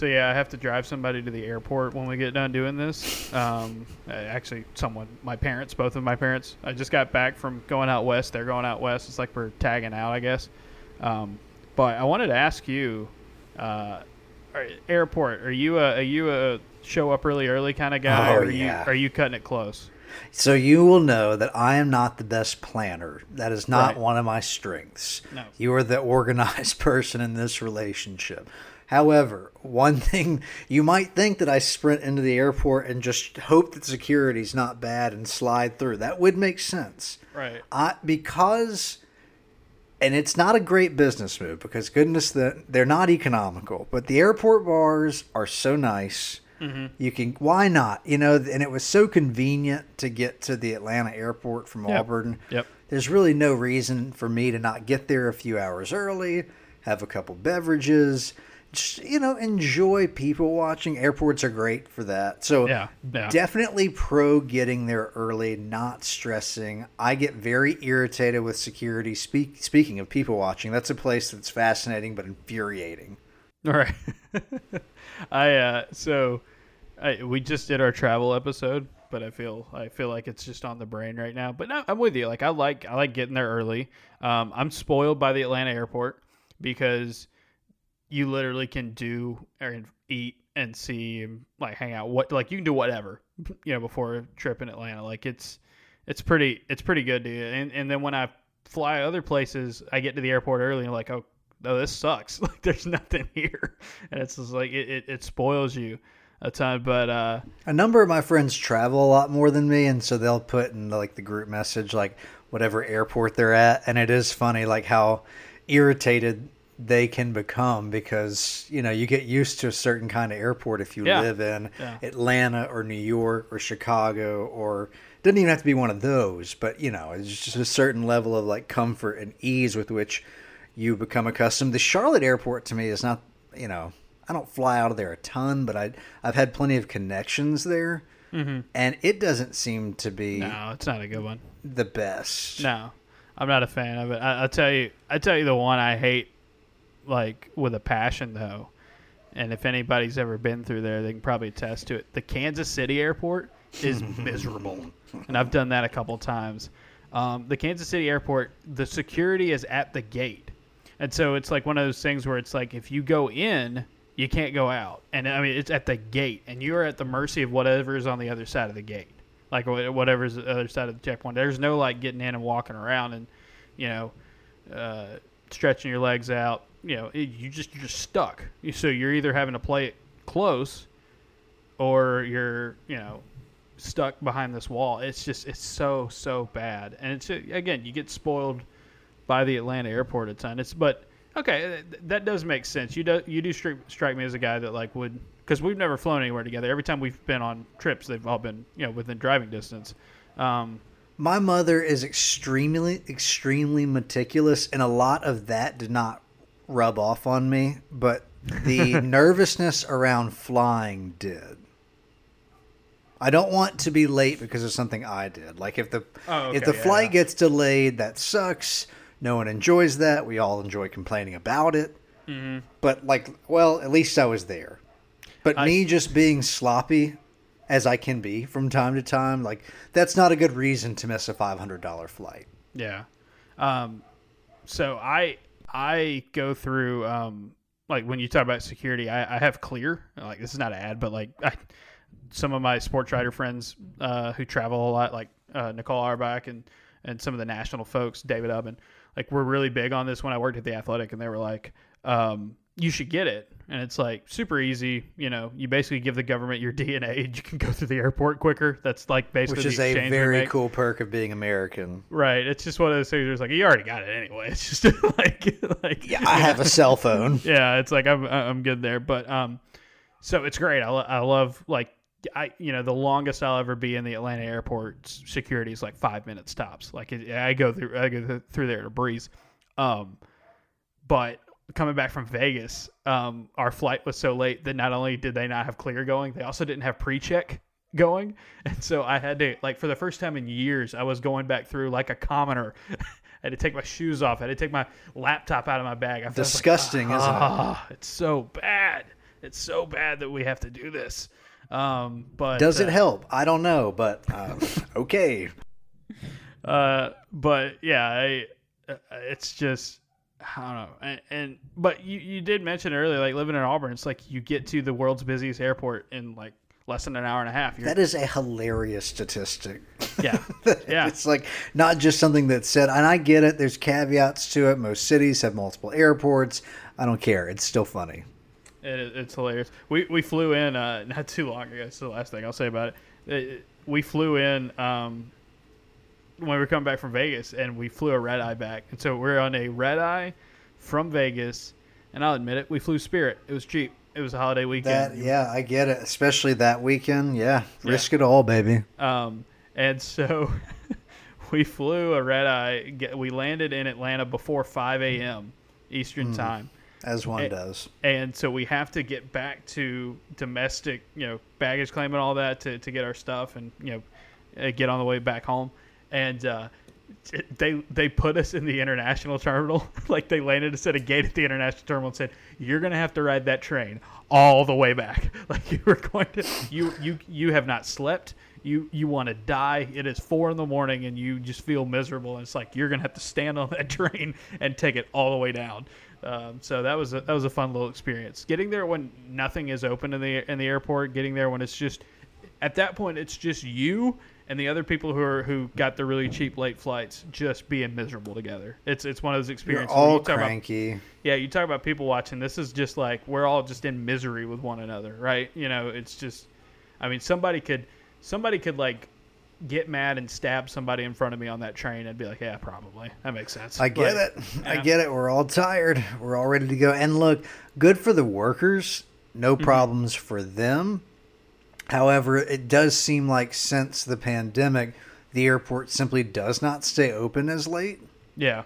So yeah, I have to drive somebody to the airport when we get done doing this. Um, actually, someone, my parents, both of my parents. I just got back from going out west. They're going out west. It's like we're tagging out, I guess. Um, but I wanted to ask you, uh, airport. Are you a are you a show up really early kind of guy? Oh, or are yeah. you are you cutting it close? So you will know that I am not the best planner. That is not Right. one of my strengths. No. You are the organized person in this relationship. However, one thing you might think that I sprint into the airport and just hope that security's not bad and slide through. That would make sense. Right. I because and it's not a great business move because goodness that they're not economical, but the airport bars are so nice. Mm-hmm. You can why not? You know, and it was so convenient to get to the Atlanta airport from Yep. Auburn. Yep. There's really no reason for me to not get there a few hours early, have a couple beverages, just you know, enjoy people watching. Airports are great for that. So Yeah, yeah. definitely pro getting there early, not stressing. I get very irritated with security. Speak, speaking of people watching, that's a place that's fascinating but infuriating. All right. I uh so I we just did our travel episode, but I feel I feel like it's just on the brain right now. But no, I'm with you. Like I like I like getting there early. Um I'm spoiled by the Atlanta airport because you literally can do and eat and see and like hang out what like you can do whatever you know before a trip in Atlanta. Like it's it's pretty it's pretty good dude. And and then when I fly other places I get to the airport early and like oh no this sucks. Like there's nothing here. And it's just like it, it, it spoils you a ton. But uh A number of my friends travel a lot more than me, and so they'll put in like the group message like whatever airport they're at, and it is funny like how irritated they can become because you know you get used to a certain kind of airport if you Yeah. live in Yeah. Atlanta or New York or Chicago or doesn't even have to be one of those, but you know it's just a certain level of like comfort and ease with which you become accustomed. The Charlotte airport to me is not you know I don't fly out of there a ton, but I I've had plenty of connections there, mm-hmm. and it doesn't seem to be no it's not a good one the best. No, I'm not a fan of it. I, I'll tell you. I tell you the one I hate, like with a passion though. And if anybody's ever been through there, they can probably attest to it. The Kansas City airport is miserable, and I've done that a couple times. Um, the Kansas City airport, the security is at the gate, and so it's like one of those things where it's like if you go in, you can't go out, and I mean it's at the gate, and you are at the mercy of whatever is on the other side of the gate like wh- whatever's the other side of the checkpoint. There's no like getting in and walking around and you know uh, stretching your legs out. You know, you just you're just stuck. So you're either having to play it close, or you're you know stuck behind this wall. It's just it's so so bad, and it's again you get spoiled by the Atlanta airport a ton. It's but okay, that does make sense. You do you do strike, strike me as a guy that like would because we've never flown anywhere together. Every time we've been on trips, they've all been you know within driving distance. Um, My mother is extremely, extremely meticulous, and a lot of that did not rub off on me, but the nervousness around flying did. I don't want to be late because of something I did. Like if the Oh, if the yeah, flight yeah. gets delayed, that sucks. No one enjoys that. We all enjoy complaining about it. Mm-hmm. But like, well, at least I was there. But I- me just being sloppy as I can be from time to time, like that's not a good reason to miss a five hundred dollar flight. Yeah. Um, so I I go through um, like when you talk about security, I, I have clear. Like this is not an ad, but like I, some of my sports writer friends uh, who travel a lot, like uh, Nicole Auerbach and and some of the national folks, David Ubben, like we're really big on this when I worked at the Athletic, and they were like, um, "You should get it." And it's like super easy, you know. You basically give the government your DNA, and you can go through the airport quicker. That's like basically Which is the a very cool perk of being American. Right. It's just one of those things where it's like you already got it anyway. It's just like like Yeah, I have a cell phone. yeah. It's like I'm I'm good there, but um, so it's great. I, lo- I love like I you know the longest I'll ever be in the Atlanta airport security is like five minutes tops. Like it, I go through I go through there to breeze, um, but coming back from Vegas, um, our flight was so late that not only did they not have clear going, they also didn't have pre-check going, and so I had to like for the first time in years, I was going back through like a commoner. I had to take my shoes off. I had to take my laptop out of my bag. I felt like, Disgusting, isn't it? Ah, it's so bad. It's so bad that we have to do this. Um, but Does uh, it help? I don't know, but uh, okay. Uh, but yeah, I, uh, it's just I don't know. And, and but you you did mention earlier, like living in Auburn, it's like you get to the world's busiest airport in like less than an hour and a half. You're, That is a hilarious statistic. yeah, yeah. it's like not just something that's said, and I get it. There's caveats to it. Most cities have multiple airports. I don't care. It's still funny. It, it's hilarious. We we flew in uh, not too long ago. It's the last thing I'll say about it. it we flew in um, when we were coming back from Vegas, and we flew a red eye back. And so we're on a red eye from Vegas, and I'll admit it, we flew Spirit. It was cheap. It was a holiday weekend. That yeah, I get it. Especially that weekend. Yeah, risk it all, baby. Um, and so we flew a red eye. Get, we landed in Atlanta before 5 a.m. Eastern time. As one Eh, does. and so we have to get back to domestic, you know, baggage claim and all that to, to get our stuff and you know, uh, get on the way back home. And uh, they they put us in the international terminal, like they landed us at a gate at the international terminal and said, "You're gonna have to ride that train all the way back. Like you were going to, you you you have not slept." You, you want to die. It is four in the morning, and you just feel miserable. And it's like you're gonna have to stand on that train and take it all the way down. Um, so that was a, that was a fun little experience. Getting there when nothing is open in the in the airport. Getting there when it's just at that point it's just you and the other people who are who got the really cheap late flights just being miserable together. It's it's one of those You're experiences. all you talk about- cranky. yeah, you talk about people watching. This is just like we're all just in misery with one another, right? You know, it's just. I mean, somebody could somebody could like get mad and stab somebody in front of me on that train and be like, yeah, probably that makes sense. I get But- it. I get it. We're all tired. We're all ready to go. And look, good for the workers. No Mm-hmm. problems for them. However, it does seem like since the pandemic, the airport simply does not stay open as late. Yeah.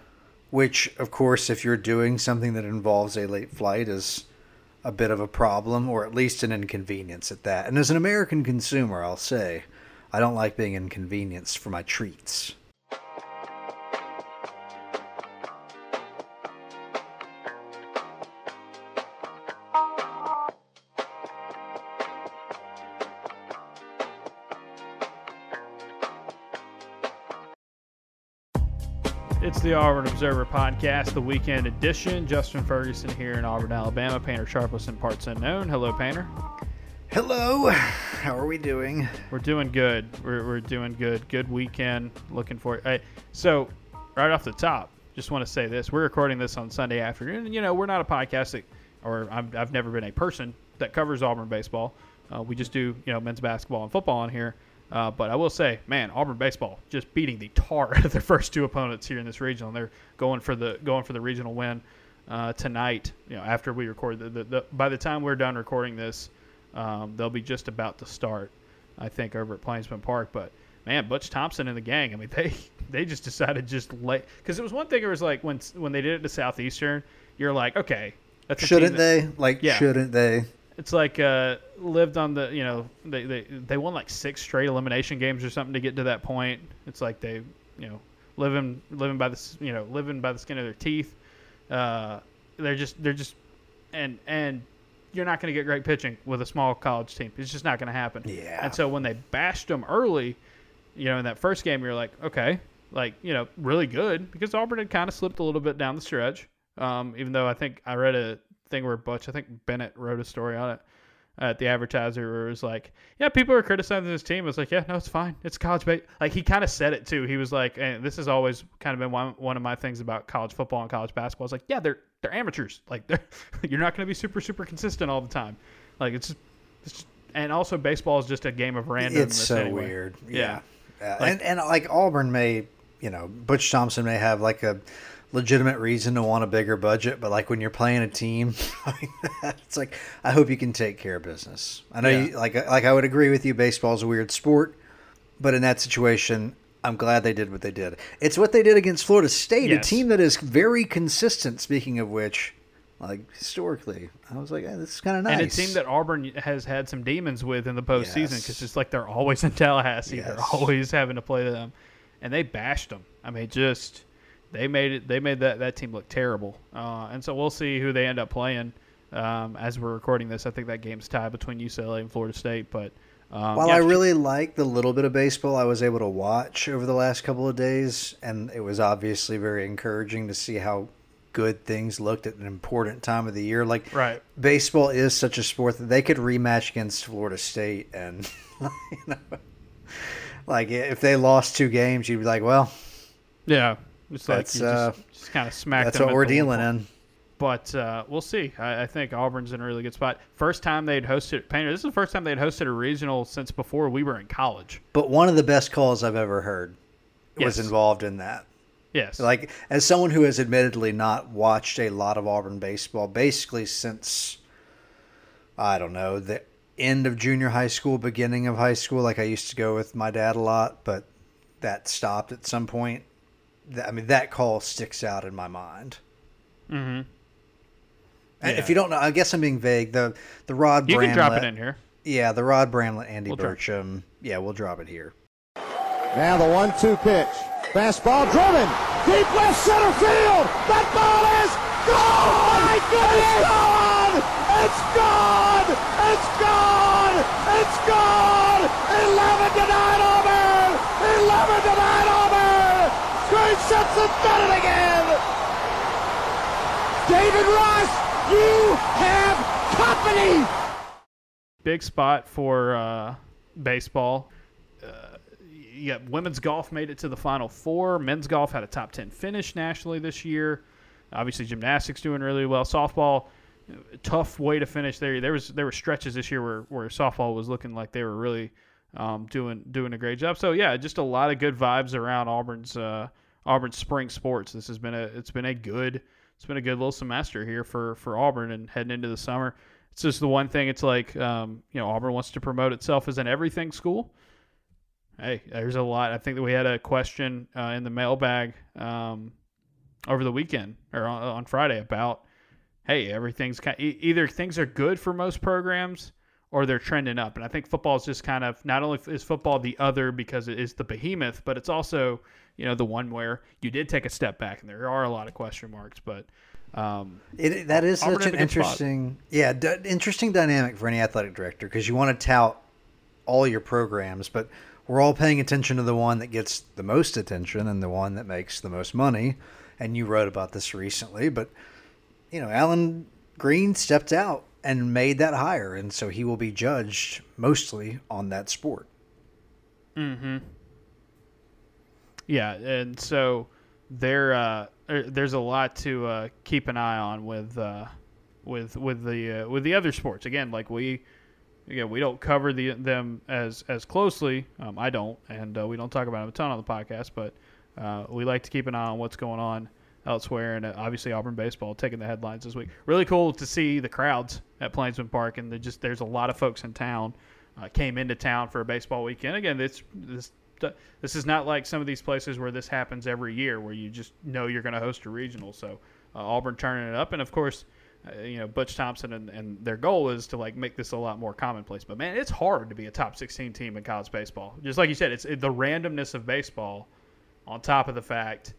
Which, of course, if you're doing something that involves a late flight, is a bit of a problem, or at least an inconvenience at that. And as an American consumer, I'll say, I don't like being inconvenienced for my treats. The Auburn Observer podcast, the weekend edition. Justin Ferguson here in Auburn, Alabama. Painter Sharpless in parts unknown. Hello, Painter. Hello, how are we doing? We're doing good. We're, we're doing good. Good weekend. Looking for it. So, right off the top, just want to say this. We're recording this on Sunday afternoon. You know, we're not a podcast that, or I'm, I've never been a person that covers Auburn baseball. Uh, we just do, you know, men's basketball and football on here. Uh, but I will say, man, Auburn baseball just beating the tar out of their first two opponents here in this regional. And they're going for the going for the regional win uh, tonight. You know, after we record the, the, the by the time we're done recording this, um, they'll be just about to start. I think over at Plainsman Park. But man, Butch Thompson and the gang. I mean, they they just decided just late because it was one thing. It was like when when they did it to Southeastern, you're like, okay, Shouldn't that- they? Like, Yeah. shouldn't they? It's like uh, lived on the you know they, they they won like six straight elimination games or something to get to that point. It's like they you know living living by the you know living by the skin of their teeth. Uh, they're just they're just and and you're not going to get great pitching with a small college team. It's just not going to happen. Yeah. And so when they bashed them early, you know, in that first game, you're like, okay, like you know, really good because Auburn had kind of slipped a little bit down the stretch. Um, even though I think I read a thing where Butch, I think Bennett wrote a story on it uh, at the advertiser where it was like, yeah, people are criticizing this team. I was like, yeah, no, it's fine. It's college base. Like he kind of said it too. He was like, and this has always kind of been one, one of my things about college football and college basketball. I was like, yeah, they're they're amateurs. Like they're you're not going to be super super consistent all the time. Like it's just, it's just and also baseball is just a game of randomness. It's so anyway. weird. Yeah. Yeah. Like- and and like Auburn may, you know, Butch Thompson may have like a legitimate reason to want a bigger budget, but like when you're playing a team like that, it's like I hope you can take care of business. I know Yeah. you like like I would agree with you baseball's a weird sport, but in that situation I'm glad they did what they did. It's what they did against Florida State, Yes. a team that is very consistent. Speaking of which, like historically, I was like, eh, this is kind of nice. And a team that Auburn has had some demons with in the postseason Yes. because it's like they're always in Tallahassee. They're always having to play them, and they bashed them. I mean, just they made it. They made that that team look terrible. Uh, and so we'll see who they end up playing Um, as we're recording this, I think that game's tied between UCLA and Florida State. But um, While yeah, I really like the little bit of baseball I was able to watch over the last couple of days, and it was obviously very encouraging to see how good things looked at an important time of the year. Like right, baseball is such a sport that they could rematch against Florida State, and you know, like if they lost two games, you'd be like, well, yeah, it's like That's, you uh, just, just kind of smacked. that's them what at we're dealing in. But uh, we'll see. I, I think Auburn's in a really good spot. First time they'd hosted Painter. This is the first time they'd hosted a regional since before we were in college. But one of the best calls I've ever heard was involved in that. Yes, Like as someone who has admittedly not watched a lot of Auburn baseball basically since I don't know, the end of junior high school, beginning of high school, like I used to go with my dad a lot, but that stopped at some point. Th- I mean that call sticks out in my mind. hmm And Yeah. If you don't know, I guess I'm being vague. The the Rod you Bramlett, can drop it in here. Yeah, the Rod Bramlett, Andy We'll drop- Burcham. Yeah, we'll drop it here. Now the one-two pitch. Fastball driven. Deep left center field. That ball is gone. My goodness. Gone. It's gone. It's gone. It's gone. 11 to 9 Auburn. 11 to 9 Auburn. It done it again. David Ross, you have company. Big spot for uh, baseball. Uh, women's golf made it to the final four. Men's golf had a top ten finish nationally this year. Obviously, gymnastics doing really well. Softball, tough way to finish there. There was there were stretches this year where, where softball was looking like they were really um, doing doing a great job. So yeah, just a lot of good vibes around Auburn's uh, Auburn's spring sports. This has been a it's been a good it's been a good little semester here for for Auburn and heading into the summer. It's just the one thing. It's like um, you know Auburn wants to promote itself as an everything school. Hey, there's a lot. I think that we had a question uh, in the mailbag um, over the weekend or on, on Friday about hey, everything's kind e- either things are good for most programs or they're trending up. And I think football is just kind of not only is football the other because it is the behemoth, but it's also you know the one where you did take a step back and there are a lot of question marks. But um, It that is Auburn such an good spot. interesting, yeah, d- interesting dynamic for any athletic director because you want to tout all your programs, but we're all paying attention to the one that gets the most attention and the one that makes the most money. And you wrote about this recently, but you know, Allen Greene stepped out and made that hire, and so he will be judged mostly on that sport. Yeah, and so there uh, er, there's a lot to uh, keep an eye on with uh, with with the uh, with the other sports. Again, like we again we don't cover the them as as closely. Um, I don't, and uh, we don't talk about them a ton on the podcast, but uh, we like to keep an eye on what's going on elsewhere. And obviously Auburn baseball taking the headlines this week. Really cool to see the crowds at Plainsman Park, and just there's a lot of folks in town came into town for a baseball weekend. Again, it's this this is not like some of these places where this happens every year, where you just know you're going to host a regional. So uh, Auburn turning it up, and of course, uh, you know Butch Thompson and, and their goal is to like make this a lot more commonplace. But man, it's hard to be a top 16 team in college baseball. Just like you said, it's it, the randomness of baseball, on top of the fact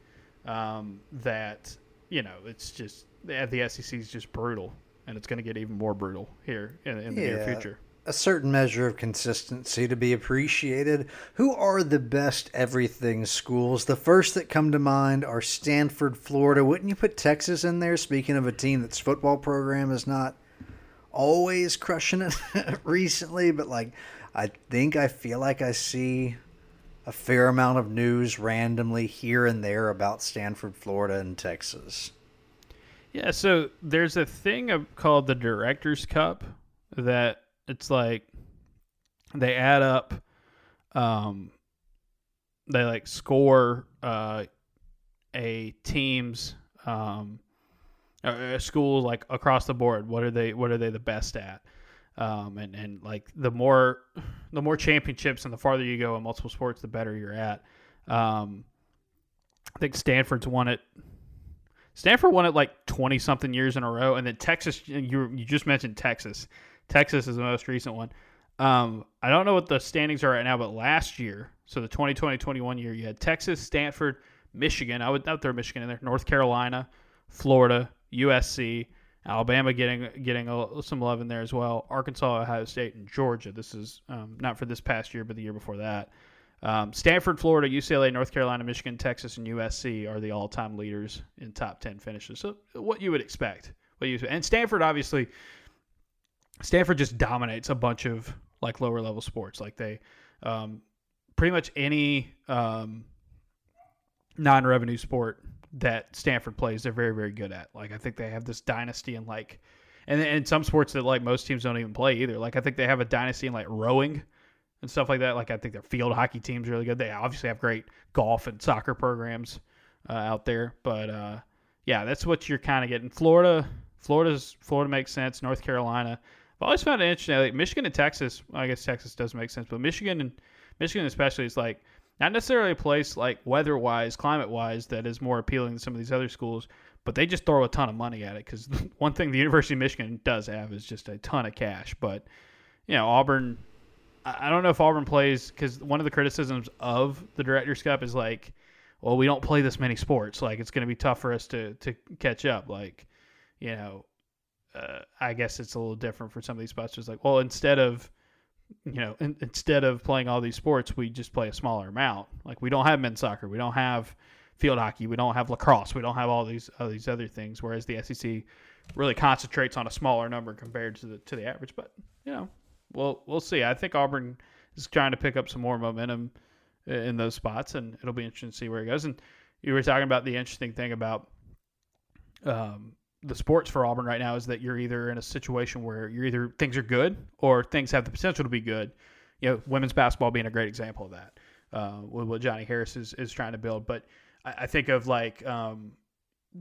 um, that you know it's just the, SEC is just brutal, and it's going to get even more brutal here in, in the near future. A certain measure of consistency to be appreciated. Who are the best everything schools? The first that come to mind are Stanford, Florida. Wouldn't you put Texas in there? Speaking of a team that's football program is not always crushing it recently, but like I think I feel like I see a fair amount of news randomly here and there about Stanford, Florida, and Texas. Yeah, so there's a thing called the Directors Cup that it's like they add up, um, they like score uh, a team's um, a school like across the board. What are they? What are they the best at? Um, and and like the more the more championships and the farther you go in multiple sports, the better you're at. Um, I think Stanford's won it Stanford won it like twenty something years in a row, and then Texas. You you just mentioned Texas. Texas is the most recent one. Um, I don't know what the standings are right now, but last year, so the 2020-21 year, you had Texas, Stanford, Michigan. I would not throw Michigan in there. North Carolina, Florida, USC, Alabama getting getting a, some love in there as well. Arkansas, Ohio State, and Georgia. This is um, not for this past year, but the year before that. Um, Stanford, Florida, UCLA, North Carolina, Michigan, Texas, and USC are the all-time leaders in top ten finishes. So what you would expect, what you and Stanford obviously, Stanford just dominates a bunch of like lower level sports. Like they, um, pretty much any um, non-revenue sport that Stanford plays, they're very very good at. Like I think they have this dynasty in like, and and some sports that like most teams don't even play either. Like I think they have a dynasty in like rowing and stuff like that. Like I think their field hockey team's really good. They obviously have great golf and soccer programs uh, out there, but uh, yeah, that's what you're kind of getting. Florida, Florida's Florida makes sense. North Carolina, I've always found it interesting. Like Michigan and Texas, I guess Texas does make sense, but Michigan and Michigan especially is like not necessarily a place like weather wise, climate wise that is more appealing than some of these other schools, but they just throw a ton of money at it because one thing the University of Michigan does have is just a ton of cash. But you know, Auburn, I don't know if Auburn plays because one of the criticisms of the Directors Cup is like, well, we don't play this many sports. Like it's going to be tough for us to to catch up. Like, you know, uh, I guess it's a little different for some of these spots. It's like, well, instead of you know, in, instead of playing all these sports, we just play a smaller amount. Like we don't have men's soccer, we don't have field hockey, we don't have lacrosse, we don't have all these all these other things. Whereas the SEC really concentrates on a smaller number compared to the to the average. But you know, we'll we'll see. I think Auburn is trying to pick up some more momentum in those spots, and it'll be interesting to see where it goes. And you were talking about the interesting thing about um, the sports for Auburn right now is that you're either in a situation where you're either things are good or things have the potential to be good. You know, women's basketball being a great example of that. Uh, with what Johnnie Harris is, is trying to build, but I, I think of like um,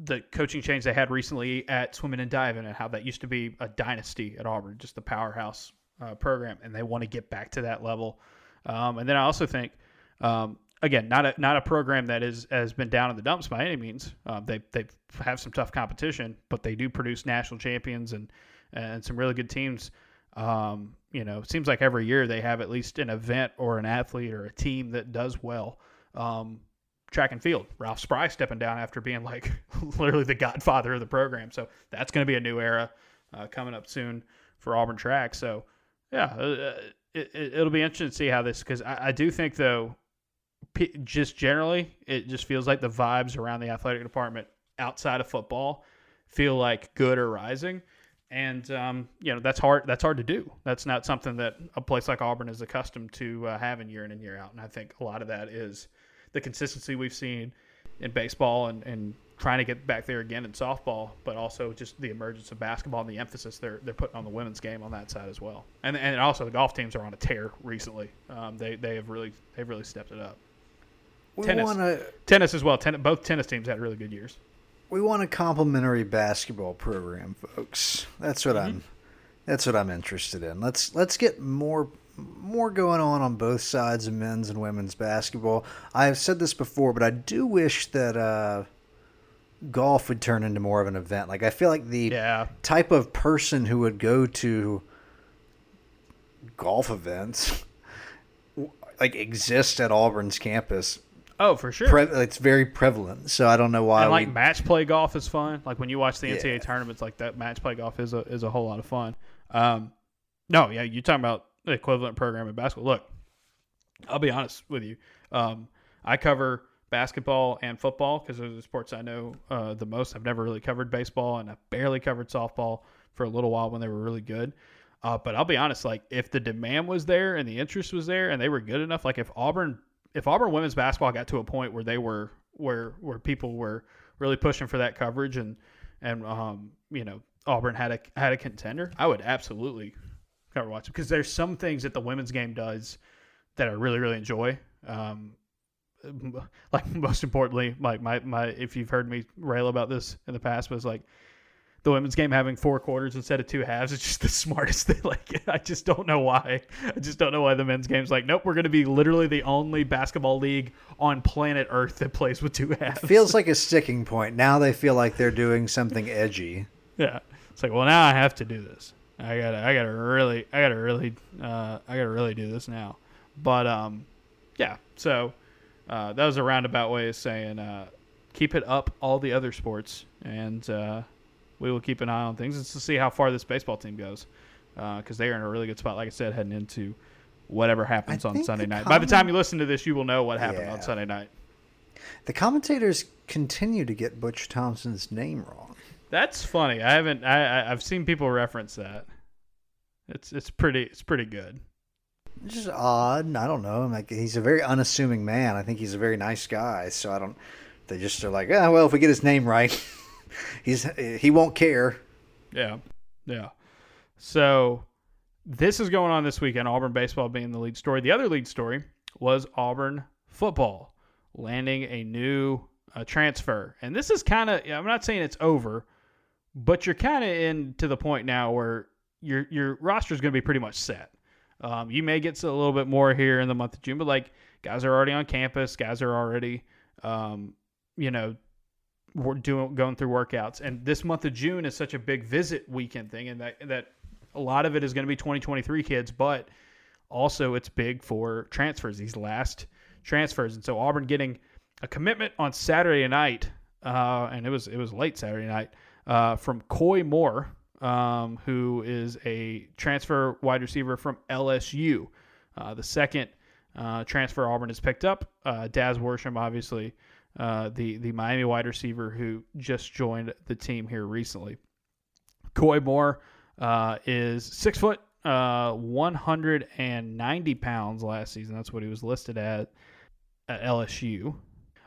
the coaching change they had recently at swimming and diving and how that used to be a dynasty at Auburn, just the powerhouse uh, program, and they want to get back to that level. Um, and then I also think um, again, not a not a program that is has been down in the dumps by any means. Um, they they have some tough competition, but they do produce national champions and and some really good teams. Um, you know, it seems like every year they have at least an event or an athlete or a team that does well. Um, track and field, Ralph Spry stepping down after being like literally the godfather of the program. So that's going to be a new era uh, coming up soon for Auburn track. So yeah, uh, it, will it, be interesting to see how this because I, I do think though just generally, it just feels like the vibes around the athletic department outside of football feel like good or rising. And um, you know that's hard. That's hard to do. That's not something that a place like Auburn is accustomed to uh, having year in and year out. And I think a lot of that is the consistency we've seen in baseball and, and trying to get back there again in softball, but also just the emergence of basketball and the emphasis they're they're putting on the women's game on that side as well. And and also the golf teams are on a tear recently. Um, they they have really they've really stepped it up. We tennis. want tennis as well. Ten, both tennis teams had really good years. We want a complimentary basketball program, folks. That's what mm-hmm. I'm. That's what I'm interested in. Let's let's get more more going on on both sides of men's and women's basketball. I've said this before, but I do wish that uh, golf would turn into more of an event. Like I feel like the yeah. type of person who would go to golf events like exist at Auburn's campus Oh, for sure. Pre- it's very prevalent. So I don't know why. And like we... match play golf is fun. Like when you watch the NCAA yeah. tournaments, like that match play golf is a is a whole lot of fun. Um, no, yeah, you're talking about the equivalent program in basketball. Look, I'll be honest with you. Um, I cover basketball and football because those are the sports I know uh, the most. I've never really covered baseball, and I barely covered softball for a little while when they were really good. Uh, but I'll be honest, like if the demand was there and the interest was there and they were good enough, like if Auburn if Auburn women's basketball got to a point where they were where where people were really pushing for that coverage and and um, you know Auburn had a had a contender, I would absolutely cover watch because there's some things that the women's game does that I really really enjoy. Um, like most importantly, like my, my if you've heard me rail about this in the past, was like the women's game having four quarters instead of two halves is just the smartest thing. Like, I just don't know why. I just don't know why the men's game's like, nope, we're going to be literally the only basketball league on planet Earth that plays with two halves. It feels like a sticking point. Now they feel like they're doing something edgy. Yeah, it's like, well, now I have to do this. I gotta, I gotta really, I gotta really, uh, I gotta really do this now. But um, yeah. So uh, that was a roundabout way of saying uh, keep it up all the other sports and uh, we will keep an eye on things. It's to see how far this baseball team goes because they are in a really good spot. Like I said, heading into whatever happens I on Sunday night. By the time you listen to this, you will know what happened Yeah. on Sunday night. The commentators continue to get Butch Thompson's name wrong. That's funny. I haven't. I, I I've seen people reference that. It's it's pretty it's pretty good. It's just odd. I don't know. Like he's a very unassuming man. I think he's a very nice guy. So I don't. They just are like, ah, well, if we get his name right, he's he won't care. Yeah, yeah. So this is going on this weekend. Auburn baseball being the lead story. The other lead story was Auburn football landing a new uh, transfer, and this is kind of. I'm not saying it's over, but you're kind of in to the point now where your your roster is going to be pretty much set. Um, you may get a little bit more here in the month of June, but like guys are already on campus, guys are already, um, you know, we're doing going through workouts, and this month of June is such a big visit weekend thing, and that that a lot of it is going to be 2023 kids, but also it's big for transfers. These last transfers, and so Auburn getting a commitment on Saturday night, uh, and it was it was late Saturday night uh, from Koy Moore, um, who is a transfer wide receiver from LSU, uh, the second uh, transfer Auburn has picked up. Uh, Daz Worsham, obviously, uh, the the Miami wide receiver who just joined the team here recently. Koy Moore uh, is six foot, uh, 190 pounds last season. That's what he was listed at at LSU.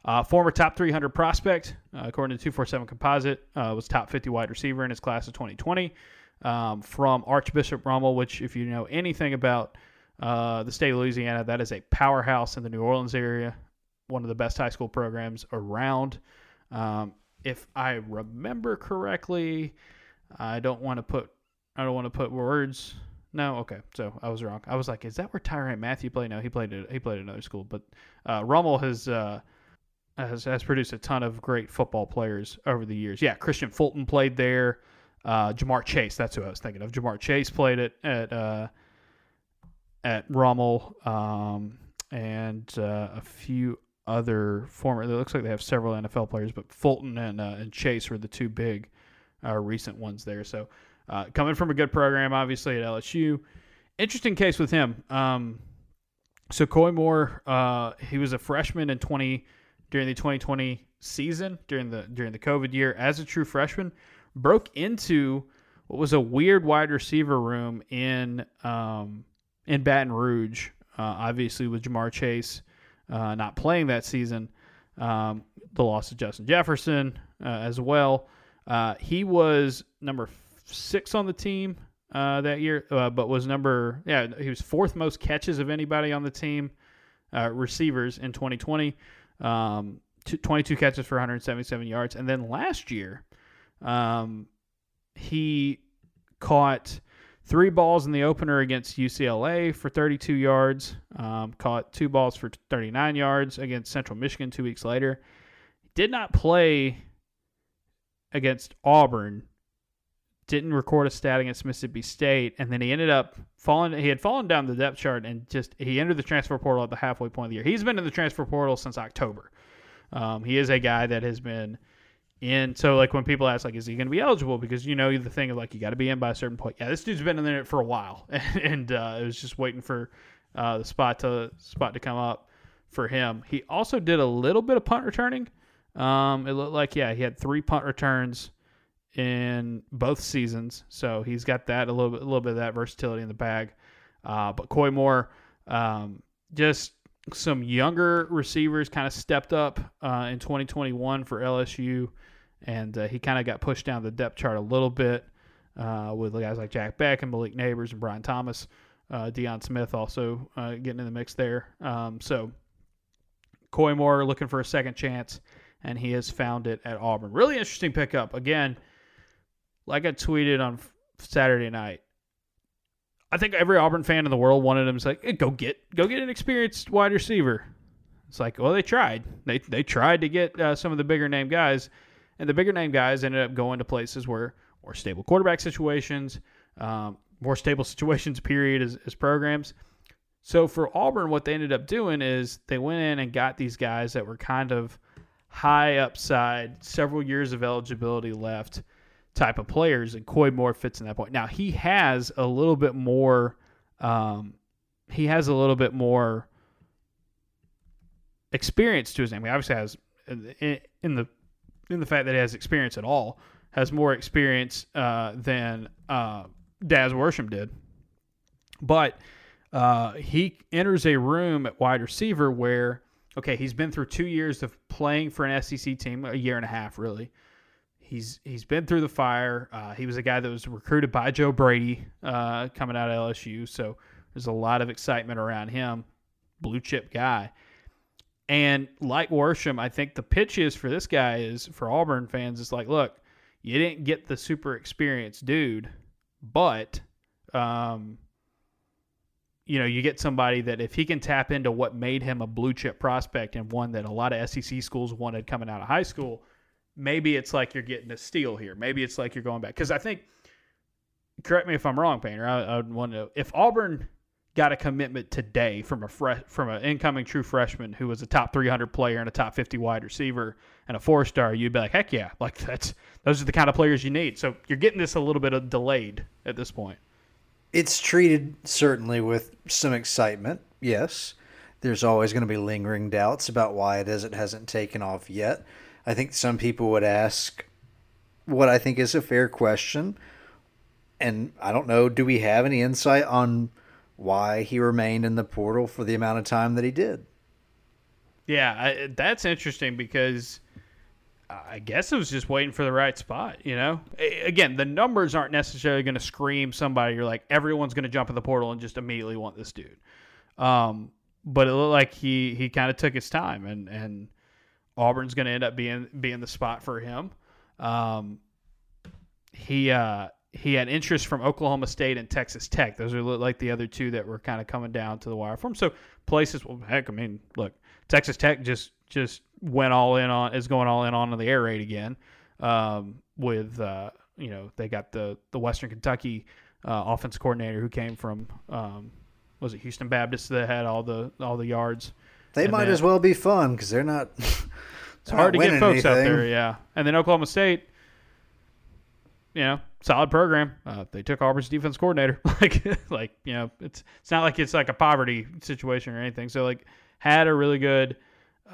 Uh, former top 300 prospect, uh, according to 247 Composite, was top 50 wide receiver in his class of 2020 um, from Archbishop Rummel, which, if you know anything about uh, the state of Louisiana, that is a powerhouse in the New Orleans area, one of the best high school programs around. Um, if I remember correctly, I don't want to put I don't want to put words. No, okay. So I was wrong. I was like, is that where Tyrann Mathieu played? No, he played at he played at another school. But uh, Rummel has, uh, has has produced a ton of great football players over the years. Yeah, Kristian Fulton played there. Uh, Ja'Marr Chase, that's who I was thinking of. Ja'Marr Chase played it at uh, at Rummel, um, and uh, a few other former. It looks like they have several NFL players, but Fulton and uh, and Chase were the two big uh, recent ones there. So uh, coming from a good program, obviously at LSU. Interesting case with him. Um, so Koy Moore, uh, he was a freshman in twenty during the 2020 season during the during the COVID year as a true freshman, broke into what was a weird wide receiver room in um, in Baton Rouge. Uh, obviously, with Ja'Marr Chase uh, not playing that season, um, the loss of Justin Jefferson uh, as well. Uh, he was number six on the team uh, that year, uh, but was number yeah he was fourth most catches of anybody on the team, uh, receivers in 2020. Um, t- 22 catches for 177 yards, and then last year, um, he caught three balls in the opener against UCLA for 32 yards. Um, caught two balls for 39 yards against Central Michigan two weeks later. Did not play against Auburn. Didn't record a stat against Mississippi State, and then he ended up falling. He had fallen down the depth chart, and just he entered the transfer portal at the halfway point of the year. He's been in the transfer portal since October. Um, he is a guy that has been in. So like when people ask like, is he going to be eligible? Because you know the thing of like you got to be in by a certain point. Yeah, this dude's been in there for a while, and uh, it was just waiting for uh, the spot to spot to come up for him. He also did a little bit of punt returning. Um, it looked like yeah, he had three punt returns in both seasons, so he's got that a little bit, a little bit of that versatility in the bag. Uh, but Koy Moore, um, just some younger receivers kind of stepped up uh, in 2021 for LSU, and uh, he kind of got pushed down the depth chart a little bit uh, with guys like Jack Bech and Malik Nabers and Brian Thomas. Uh, Deion Smith also uh, getting in the mix there. Um, so Koy Moore looking for a second chance, and he has found it at Auburn. Really interesting pickup. Again, like I tweeted on Saturday night, I think every Auburn fan in the world wanted him to say, hey, "Go get, go get an experienced wide receiver." It's like, well, they tried. They they tried to get uh, some of the bigger name guys, and the bigger name guys ended up going to places where more stable quarterback situations, um, more stable situations. Period as, as programs. So for Auburn, what they ended up doing is they went in and got these guys that were kind of high upside, several years of eligibility left type of players, and Koy Moore fits in that point. Now he has a little bit more. Um, he has a little bit more experience to his name. He obviously has in, the in the fact that he has experience at all, has more experience uh, than uh, Daz Worsham did. But uh, he enters a room at wide receiver where, okay, he's been through two years of playing for an SEC team, a year and a half really. He's he's been through the fire. Uh, he was a guy that was recruited by Joe Brady uh, coming out of LSU, so there's a lot of excitement around him. Blue chip guy. And like Worsham, I think the pitch is for this guy is for Auburn fans. It's like, look, you didn't get the super experienced dude, but um, you know, you get somebody that if he can tap into what made him a blue chip prospect and one that a lot of SEC schools wanted coming out of high school, maybe it's like you're getting a steal here. Maybe it's like you're going back because I think. Correct me if I'm wrong, Painter. I, I would want to know if Auburn got a commitment today from a fresh from an incoming true freshman who was a top 300 player and a top 50 wide receiver and a four star, you'd be like, heck yeah, like that's those are the kind of players you need. So you're getting this a little bit of delayed at this point. It's treated certainly with some excitement. Yes, there's always going to be lingering doubts about why it is it hasn't taken off yet. I think some people would ask what I think is a fair question. And I don't know, do we have any insight on why he remained in the portal for the amount of time that he did. Yeah, I, that's interesting because I guess it was just waiting for the right spot. You know, again, the numbers aren't necessarily going to scream somebody. You're like everyone's going to jump in the portal and just immediately want this dude. Um, but it looked like he he kind of took his time, and and Auburn's going to end up being being the spot for him. Um, he uh, he had interest from Oklahoma State and Texas Tech. Those are like the other two that were kind of coming down to the wire for him. So places, well, heck, I mean, look, Texas Tech just just went all in on is going all in on the air raid again. Um, with uh, you know they got the the Western Kentucky uh, offense coordinator who came from um, was it Houston Baptist that had all the all the yards. They and might then, as well be fun because they're not. it's hard to get folks anything. out there, yeah. And then Oklahoma State you know, solid program. Uh, they took Auburn's defense coordinator. like, like you know, it's it's not like it's like a poverty situation or anything. So like, had a really good,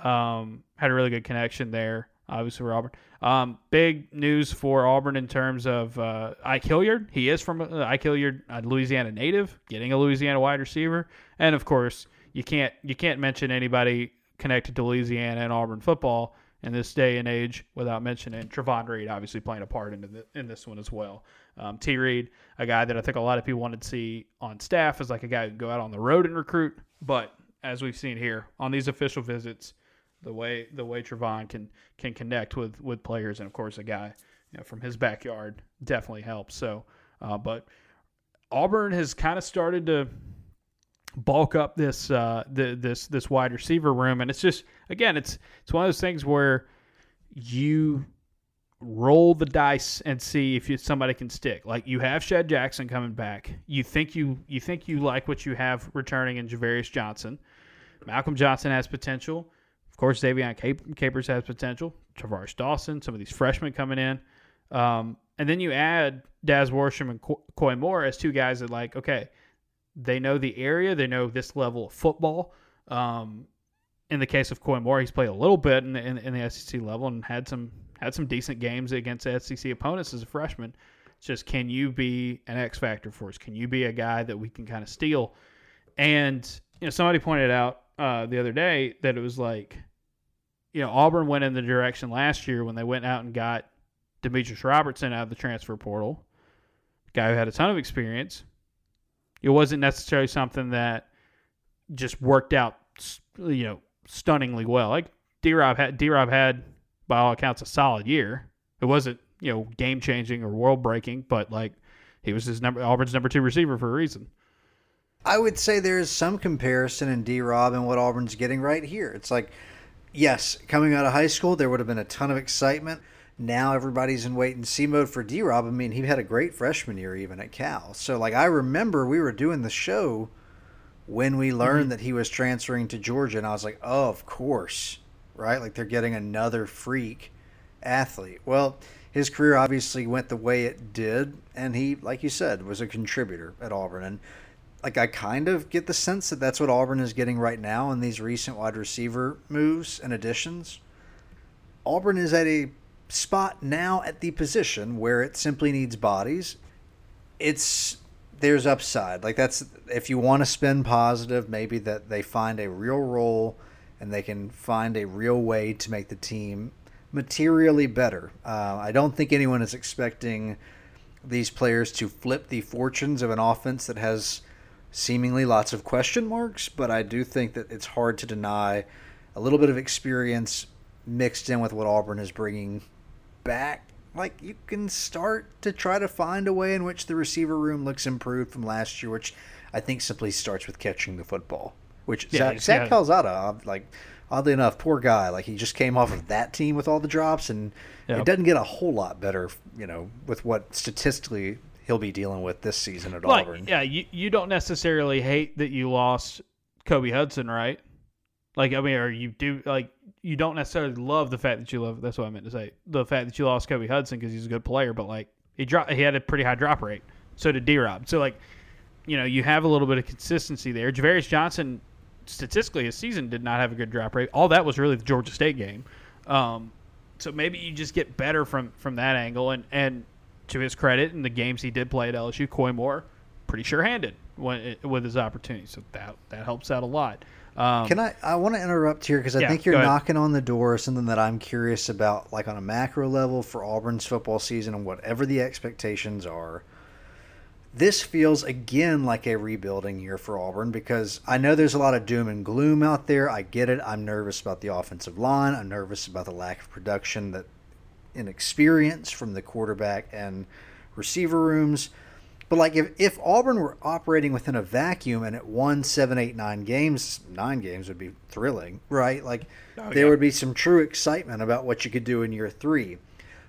um, had a really good connection there. Obviously for Auburn. Um, big news for Auburn in terms of uh, Ike Hilliard. He is from uh, Ike Hilliard, a Louisiana native, getting a Louisiana wide receiver, and of course you can't you can't mention anybody connected to Louisiana and Auburn football in this day and age without mentioning Trovon Reed, obviously playing a part in, the, in this one as well. Um, T. Reed, a guy that I think a lot of people wanted to see on staff, is like a guy who can go out on the road and recruit. But as we've seen here on these official visits, the way the way Travon can can connect with with players, and of course a guy you know, from his backyard definitely helps. So, uh, but Auburn has kind of started to bulk up this uh, the, this this wide receiver room, and it's just again, it's it's one of those things where you roll the dice and see if you, somebody can stick. Like you have Shed Jackson coming back, you think you you think you like what you have returning in Ja'Varrius Johnson. Malcolm Johnson has potential. Of course, Davion Capers has potential. Tar'Varish Dawson, some of these freshmen coming in. Um, and then you add Daz Worsham and Koy Moore as two guys that like, okay, they know the area. They know this level of football. Um, in the case of Koy Moore, he's played a little bit in the, in, in the SEC level and had some had some decent games against SEC opponents as a freshman. It's just can you be an X factor for us? Can you be a guy that we can kind of steal? And you know, somebody pointed out uh, the other day that it was like, you know, Auburn went in the direction last year when they went out and got Demetrius Robertson out of the transfer portal, guy who had a ton of experience, it wasn't necessarily something that just worked out, you know, stunningly well. Like D Rob had, D Rob had by all accounts a solid year. It wasn't you know game changing or world breaking, but like he was his number Auburn's number two receiver for a reason. I would say there is some comparison in D Rob and what Auburn's getting right here. It's like, yes, coming out of high school, there would have been a ton of excitement now everybody's in wait and see mode for D Rob. I mean, he had a great freshman year even at Cal. So like I remember we were doing the show when we learned mm-hmm. that he was transferring to Georgia and I was like, "Oh, of course." Right? Like they're getting another freak athlete. Well, his career obviously went the way it did, and he, like you said, was a contributor at Auburn. And like I kind of get the sense that that's what Auburn is getting right now in these recent wide receiver moves and additions. Auburn is at a spot now at the position where it simply needs bodies. It's there's upside. Like that's if you want to spin positive, maybe that they find a real role and they can find a real way to make the team materially better. Uh, I don't think anyone is expecting these players to flip the fortunes of an offense that has seemingly lots of question marks, but I do think that it's hard to deny a little bit of experience mixed in with what Auburn is bringing back. Like you can start to try to find a way in which the receiver room looks improved from last year, which I think simply starts with catching the football. Which Yeah, Zach, Zach. Calzada, like oddly enough, poor guy. Like he just came off of that team with all the drops, and Yep. it doesn't get a whole lot better, you know, with what statistically he'll be dealing with this season at Like, Auburn. yeah, you, you don't necessarily hate that you lost Kobe Hudson, right? Like, I mean, or you do like you don't necessarily love the fact that you love. That's what I meant to say. The fact that you lost Kobe Hudson because he's a good player, but like he dropped, he had a pretty high drop rate. So did D Rob. So like, you know, you have a little bit of consistency there. Ja'Varrius Johnson, statistically, his season did not have a good drop rate. All that was really the Georgia State game. Um, so maybe you just get better from from that angle. And and to his credit, in the games he did play at LSU, Koy Moore, pretty sure-handed when with his opportunity. So that that helps out a lot. Um, Can I? I want to interrupt here because I Yeah, think you're knocking on the door of something that I'm curious about, like on a macro level for Auburn's football season and whatever the expectations are. This feels again like a rebuilding year for Auburn because I know there's a lot of doom and gloom out there. I get it. I'm nervous about the offensive line. I'm nervous about the lack of production that inexperience from the quarterback and receiver rooms. But like if, if Auburn were operating within a vacuum and it won seven, eight, nine games, nine games would be thrilling, right? Like Oh, there yeah. would be some true excitement about what you could do in year three.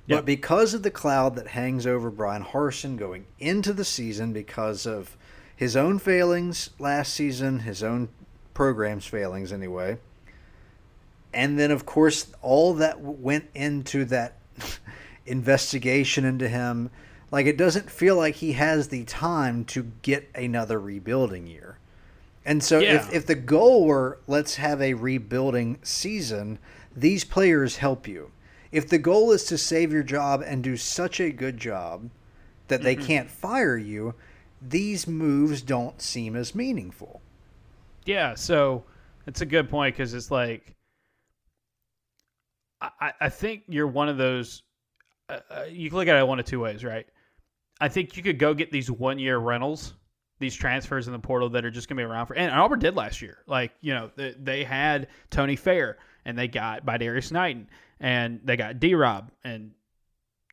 But Yeah. because of the cloud that hangs over Bryan Harsin going into the season because of his own failings last season, his own program's failings anyway, and then of course all that went into that investigation into him like it doesn't feel like he has the time to get another rebuilding year and so Yeah. if, if the goal were let's have a rebuilding season these players help you if the goal is to save your job and do such a good job that they can't fire you these moves don't seem as meaningful Yeah, so it's a good point because it's like I, I- I think you're one of those. Uh, uh, you can look at it one of two ways, right? I think you could go get these one year rentals, these transfers in the portal that are just going to be around for. And Auburn did last year. Like you know, they, they had Tony Fair and they got by Darius Knighton and they got D Rob and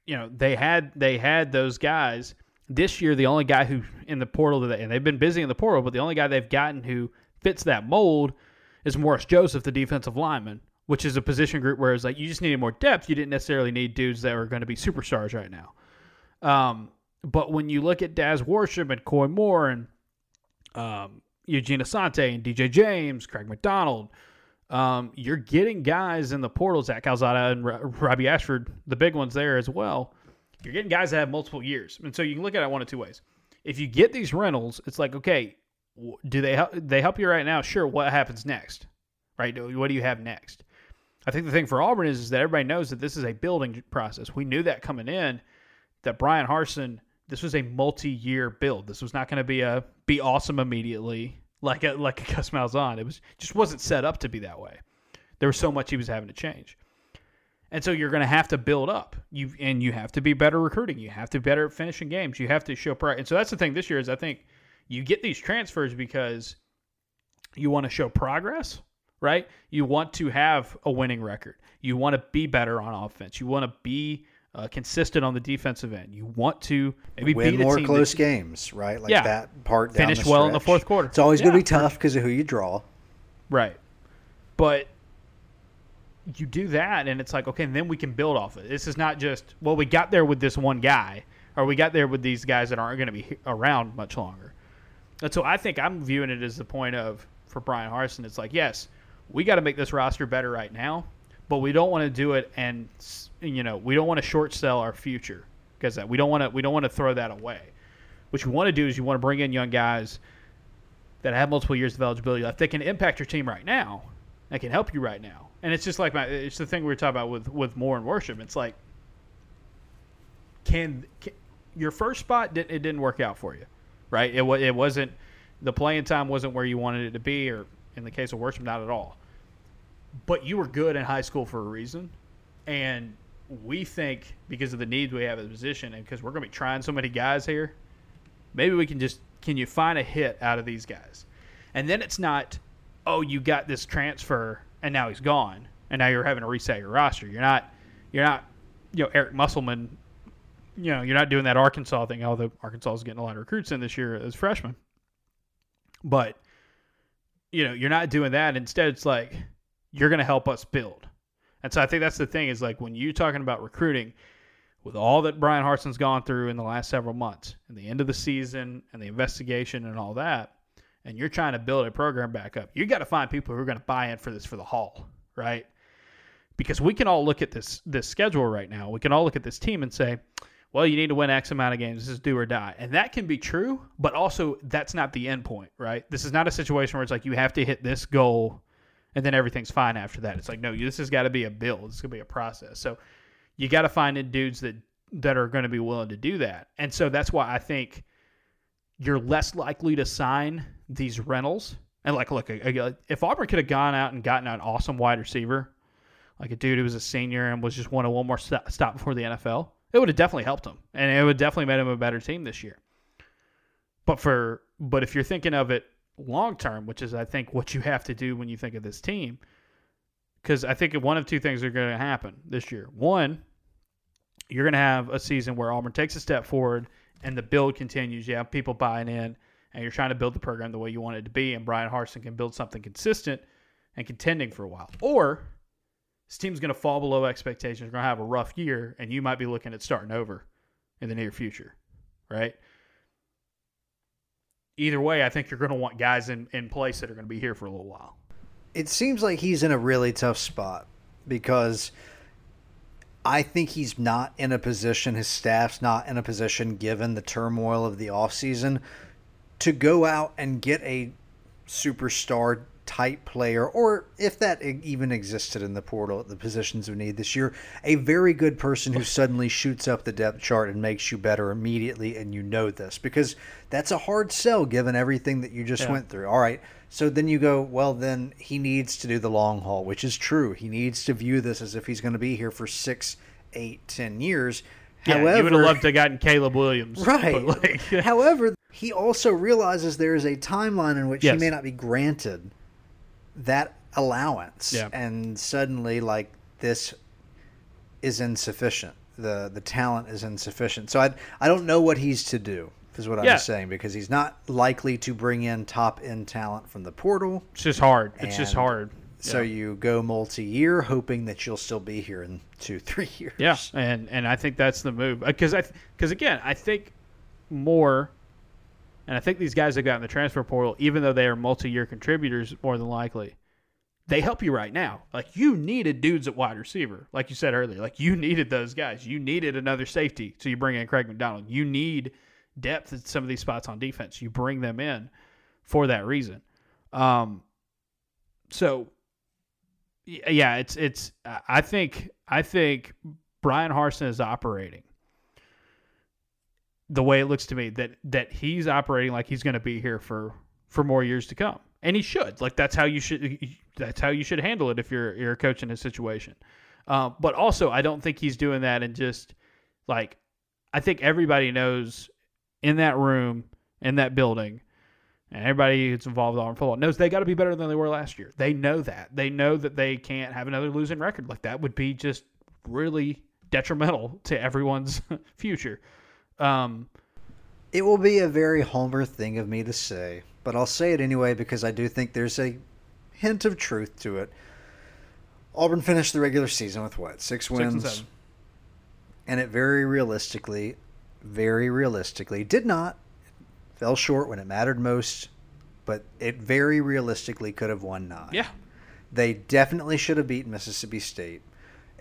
you know they had they had those guys. This year, the only guy who in the portal that they, and they've been busy in the portal, but the only guy they've gotten who fits that mold is Morris Joseph, the defensive lineman, which is a position group where it's like you just needed more depth. You didn't necessarily need dudes that were going to be superstars right now. Um, but when you look at Daz Worsham and Koy Moore and um, Eugene Asante and DJ James, Craig McDonald, um, you're getting guys in the portals, Zach Calzada and Ro- Robby Ashford, the big ones there as well. You're getting guys that have multiple years, and so you can look at it one of two ways. If you get these rentals, it's like okay, do they help? They help you right now? Sure. What happens next? Right? What do you have next? I think the thing for Auburn is, is that everybody knows that this is a building process. We knew that coming in, that Bryan Harsin, this was a multi-year build. This was not going to be a be awesome immediately like a like a Gus Malzahn. It was just wasn't set up to be that way. There was so much he was having to change. And so you're going to have to build up. You and you have to be better recruiting. You have to be better at finishing games. You have to show pride. And so that's the thing this year is I think you get these transfers because you want to show progress, right? You want to have a winning record. You want to be better on offense. You want to be uh, consistent on the defensive end. You want to maybe win more close that, games, right? Like Yeah. that part. down Finish the well in the fourth quarter. It's always going to be tough because of who you draw. Right. But you do that, and it's like, okay, and then we can build off it. This is not just, well, we got there with this one guy, or we got there with these guys that aren't going to be around much longer. And so I think I'm viewing it as the point of, for Bryan Harsin, it's like, yes, we got to make this roster better right now, but we don't want to do it and you know we don't want to short sell our future because we don't want to we don't want to throw that away. What you want to do is you want to bring in young guys that have multiple years of eligibility left. They can impact your team right now. They can help you right now. And it's just like my it's the thing we were talking about with with Moore and Worsham. It's like can, can your first spot didn't it didn't work out for you, right? It was it wasn't the playing time wasn't where you wanted it to be, or in the case of Worsham, not at all. But you were good in high school for a reason, and we think because of the needs we have at the position, and because we're going to be trying so many guys here, maybe we can just can you find a hit out of these guys, and then it's not, oh you got this transfer and now he's gone, and now you're having to reset your roster. You're not, you're not, you know Eric Musselman you know, you're not doing that Arkansas thing, although Arkansas is getting a lot of recruits in this year as freshmen. But, you know, you're not doing that. Instead, it's like you're going to help us build. And so I think that's the thing is like when you're talking about recruiting, with all that Bryan Harsin's gone through in the last several months, and the end of the season, and the investigation, and all that, and you're trying to build a program back up, you got to find people who are going to buy in for this for the haul, right? Because we can all look at this this schedule right now. We can all look at this team and say, well, you need to win X amount of games. This is do or die. And that can be true, but also that's not the end point, right? This is not a situation where it's like you have to hit this goal and then everything's fine after that. It's like, no, this has got to be a build. It's going to be a process. So you got to find in dudes that, that are going to be willing to do that. And so that's why I think you're less likely to sign these rentals. And like, look, if Auburn could have gone out and gotten an awesome wide receiver, like a dude who was a senior and was just wanted one more stop before the NFL, it would have definitely helped him, and it would definitely made him a better team this year. But for but if you're thinking of it long term, which is I think what you have to do when you think of this team, because I think one of two things are going to happen this year. One, you're going to have a season where Auburn takes a step forward and the build continues. You have people buying in, and you're trying to build the program the way you want it to be, and Bryan Harsin can build something consistent and contending for a while. Or this team's going to fall below expectations. We're going to have a rough year, and you might be looking at starting over in the near future, right? Either way, I think you're going to want guys in, in place that are going to be here for a little while. It seems like he's in a really tough spot because I think he's not in a position, his staff's not in a position, given the turmoil of the offseason, to go out and get a superstar type player, or if that even existed in the portal at the positions of need this year, a very good person who suddenly shoots up the depth chart and makes you better immediately, and you know this because that's a hard sell given everything that you just Yeah. went through. All right. So then you go, well, then he needs to do the long haul, which is true. He needs to view this as if he's going to be here for six, eight, ten years. Yeah, However, you would have loved to have gotten Caleb Williams, Right. Like, However, he also realizes there is a timeline in which Yes. he may not be granted that allowance. Yeah. And suddenly, like, this is insufficient. The the talent is insufficient. So I I don't know what he's to do, is what Yeah. I'm saying, because he's not likely to bring in top end talent from the portal. it's just hard. It's just hard. So Yeah. you go multi year, hoping that you'll still be here in two, three years. Yeah, and and I think that's the move uh, because I because again I think more, and I think these guys that got in the transfer portal, even though they are multi-year contributors, more than likely, they help you right now. Like you needed dudes at wide receiver, like you said earlier. Like you needed those guys. You needed another safety, so you bring in Craig McDonald. You need depth at some of these spots on defense. You bring them in for that reason. Um, so yeah, it's it's. I think I think Bryan Harsin is operating the way it looks to me that that he's operating like he's going to be here for for more years to come, and he should. Like that's how you should. That's how you should handle it if you're you're a coach in a situation. Um, but also, I don't think he's doing that and just like I think everybody knows in that room in that building and everybody who's involved Auburn football knows they got to be better than they were last year. They know that. They know that they can't have another losing record. Like that would be just really detrimental to everyone's future. Um, It will be a very Homer thing of me to say, but I'll say it anyway because I do think there's a hint of truth to it. Auburn finished the regular season with what? Six six wins? and seven. and it very realistically, very realistically did not. Fell short when it mattered most, but it very realistically could have won nine. Yeah, They definitely should have beaten Mississippi State.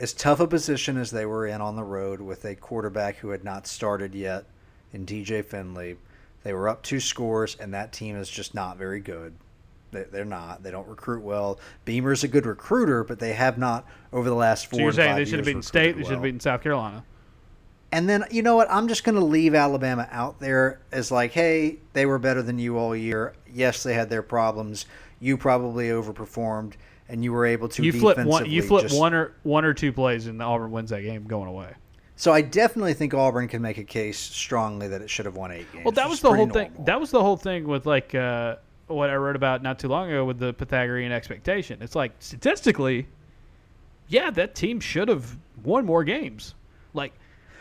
As tough a position as they were in on the road with a quarterback who had not started yet in TJ Finley, they were up two scores, and that team is just not very good. They're not. They don't recruit well. Beamer's a good recruiter, but they have not over the last four. So you're saying they should have beaten State. They should have beaten South Carolina. And then you know what? I'm just going to leave Alabama out there as like, hey, they were better than you all year. Yes, they had their problems. You probably overperformed, and you were able to. You flip one. You flip just, one or one or two plays, and Auburn wins that game going away. So I definitely think Auburn can make a case strongly that it should have won eight games. Well, that was the whole normal. thing. That was the whole thing with like uh, what I wrote about not too long ago with the Pythagorean expectation. It's like statistically, yeah, that team should have won more games. Like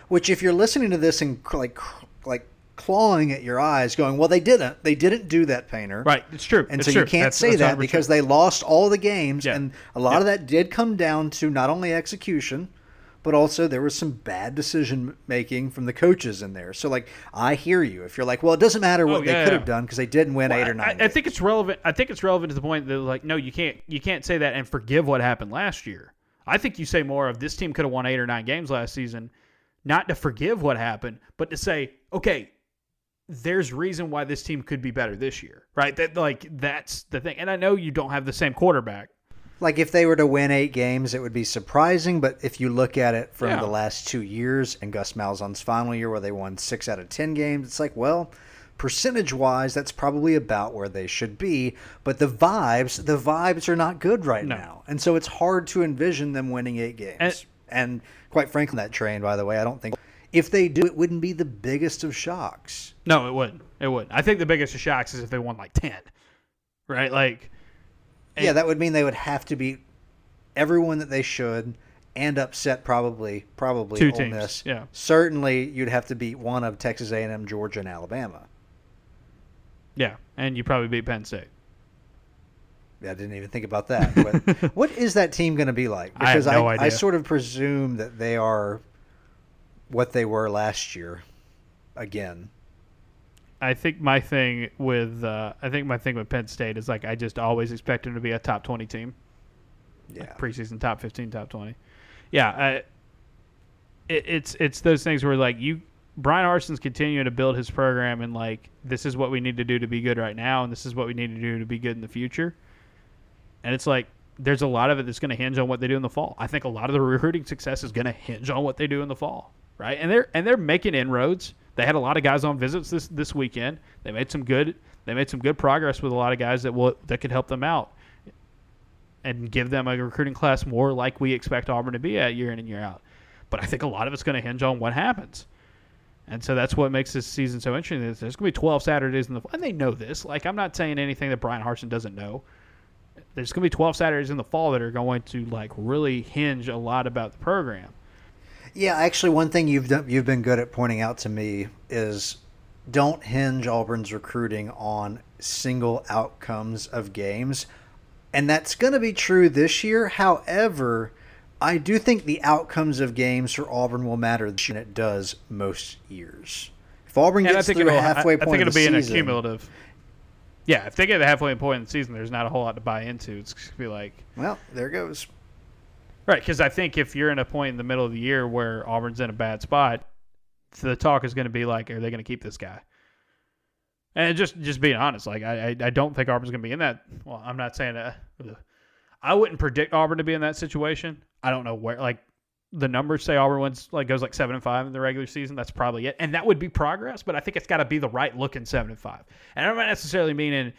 which, if you're listening to this and like like clawing at your eyes, going, "Well, they didn't. They didn't do that, Painter." Right. It's true. And it's so true. you can't that's, say that's that because true. they lost all the games, yeah. and a lot yeah. of that did come down to not only execution, but also there was some bad decision making from the coaches in there. So, like, I hear you. If you're like, "Well, it doesn't matter oh, what oh, they could yeah. have done because they didn't win well, eight or nine. I, I, think it's relevant. I think it's relevant to the point that like, no, you can't. You can't say that and forgive what happened last year. I think you say more of this team could have won eight or nine games last season not to forgive what happened, but to say, okay, there's reason why this team could be better this year, right? That like that's the thing. And I know you don't have the same quarterback. Like if they were to win eight games, it would be surprising. But if you look at it from Yeah. the last two years and Gus Malzahn's final year, where they won six out of ten games, it's like, well, percentage wise, that's probably about where they should be. But the vibes, the vibes are not good right No. now, and so it's hard to envision them winning eight games. And- and quite frankly, that train, by the way, I don't think if they do, it wouldn't be the biggest of shocks. No, it wouldn't. It wouldn't. I think the biggest of shocks is if they won like ten, right? Like, and- yeah, that would mean they would have to beat everyone that they should and upset probably probably Two Ole teams, Miss. yeah. Certainly, you'd have to beat one of Texas A&M, Georgia, and Alabama. yeah, and you probably beat Penn State. Yeah, I didn't even think about that. But what is that team going to be like? I have Because no I, idea. sort of presume that they are what they were last year. Again, I think my thing with uh, I think my thing with Penn State is like I just always expect them to be a top twenty team. yeah. preseason top 15 top 20 yeah I, it, it's it's those things where like you Bryan Harsin's continuing to build his program and like this is what we need to do to be good right now and this is what we need to do to be good in the future and it's like there's a lot of it that's going to hinge on what they do in the fall i think a lot of the recruiting success is going to hinge on what they do in the fall right and they're and they're making inroads they had a lot of guys on visits this this weekend they made some good they made some good progress with a lot of guys that will that could help them out and give them a recruiting class more like we expect Auburn to be at year in and year out. But I think a lot of it's going to hinge on what happens. And so that's what makes this season so interesting. Is there's going to be 12 Saturdays in the and they know this. Like I'm not saying anything that Bryan Harsin doesn't know. There's going to be 12 Saturdays in the fall that are going to like really hinge a lot about the program. Yeah, actually, one thing you've done, you've been good at pointing out to me is don't hinge Auburn's recruiting on single outcomes of games, and that's going to be true this year. However, I do think the outcomes of games for Auburn will matter than it does most years. If Auburn gets through a halfway I, point I think of it'll the be an season, accumulative. Yeah, if they get the halfway point in the season, there's not a whole lot to buy into. It's going to be like well, there goes. Right, because I think if you're in a point in the middle of the year where Auburn's in a bad spot, the talk is going to be like, are they going to keep this guy? And just just being honest, like I I, don't think Auburn's going to be in that. Well, I'm not saying uh, that. I wouldn't predict Auburn to be in that situation. I don't know where. Like the numbers say Auburn wins like goes like seven and five in the regular season. That's probably it, and that would be progress. But I think it's got to be the right looking seven and five. And I'm not necessarily meaning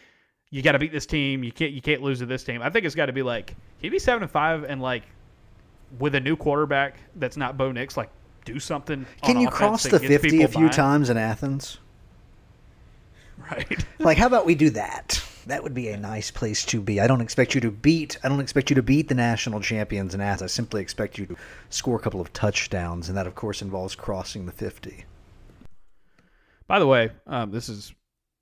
you got to beat this team. You can't you can't lose to this team. I think it's got to be like can you be seven and five and like with a new quarterback that's not Bo Nix, like do something. Can you cross the fifty a few buying. times in Athens? Right. Like, how about we do that? That would be a nice place to be. I don't expect you to beat. I don't expect you to beat the national champions in Athens. I simply expect you to score a couple of touchdowns, and that, of course, involves crossing the fifty. By the way, um, this is,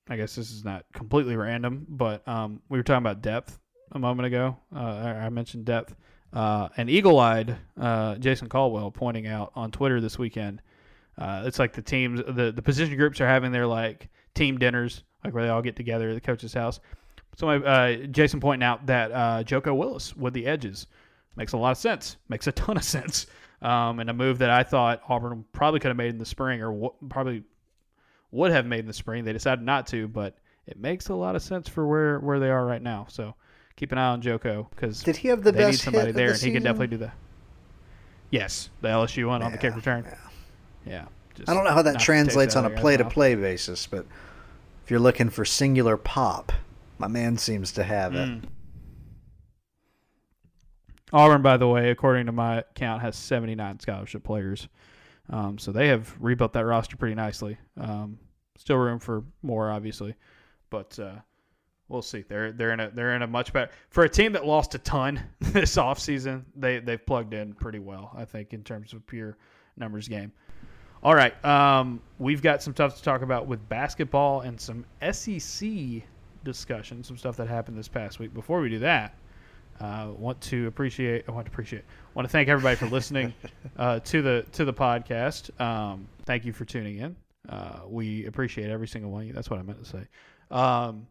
I guess this is not completely random, but um, we were talking about depth a moment ago. Uh, I mentioned depth. Uh, and eagle-eyed uh, Jason Caldwell pointing out on Twitter this weekend. Uh, it's like the teams, the the position groups are having their like team dinners, like where they all get together at the coach's house. So uh, Jason pointing out that uh, Joko Willis with the edges makes a lot of sense. Makes a ton of sense. Um, and a move that I thought Auburn probably could have made in the spring, or w- probably would have made in the spring. They decided not to, but it makes a lot of sense for where where they are right now. So keep an eye on Joko because Did he have the they best need somebody there, the and he can definitely do that. Yes, the LSU one on the kick return. yeah. Yeah. just I don't know how that knocked the taste translates on a of the guy's play to mouth. play basis, but if you're looking for singular pop, my man seems to have it. Mm. Auburn, by the way, according to my count, has 79 scholarship players. Um, so they have rebuilt that roster pretty nicely. Um, still room for more, obviously, but uh, we'll see. They're they're in a they're in a much better for a team that lost a ton this offseason, They they've plugged in pretty well, I think, in terms of pure numbers game. All right, um, we've got some stuff to talk about with basketball and some SEC discussion, some stuff that happened this past week. Before we do that, uh, want to appreciate. I want to appreciate. Want to thank everybody for listening uh, to the to the podcast. Um, thank you for tuning in. Uh, we appreciate every single one of you. That's what I meant to say. Um,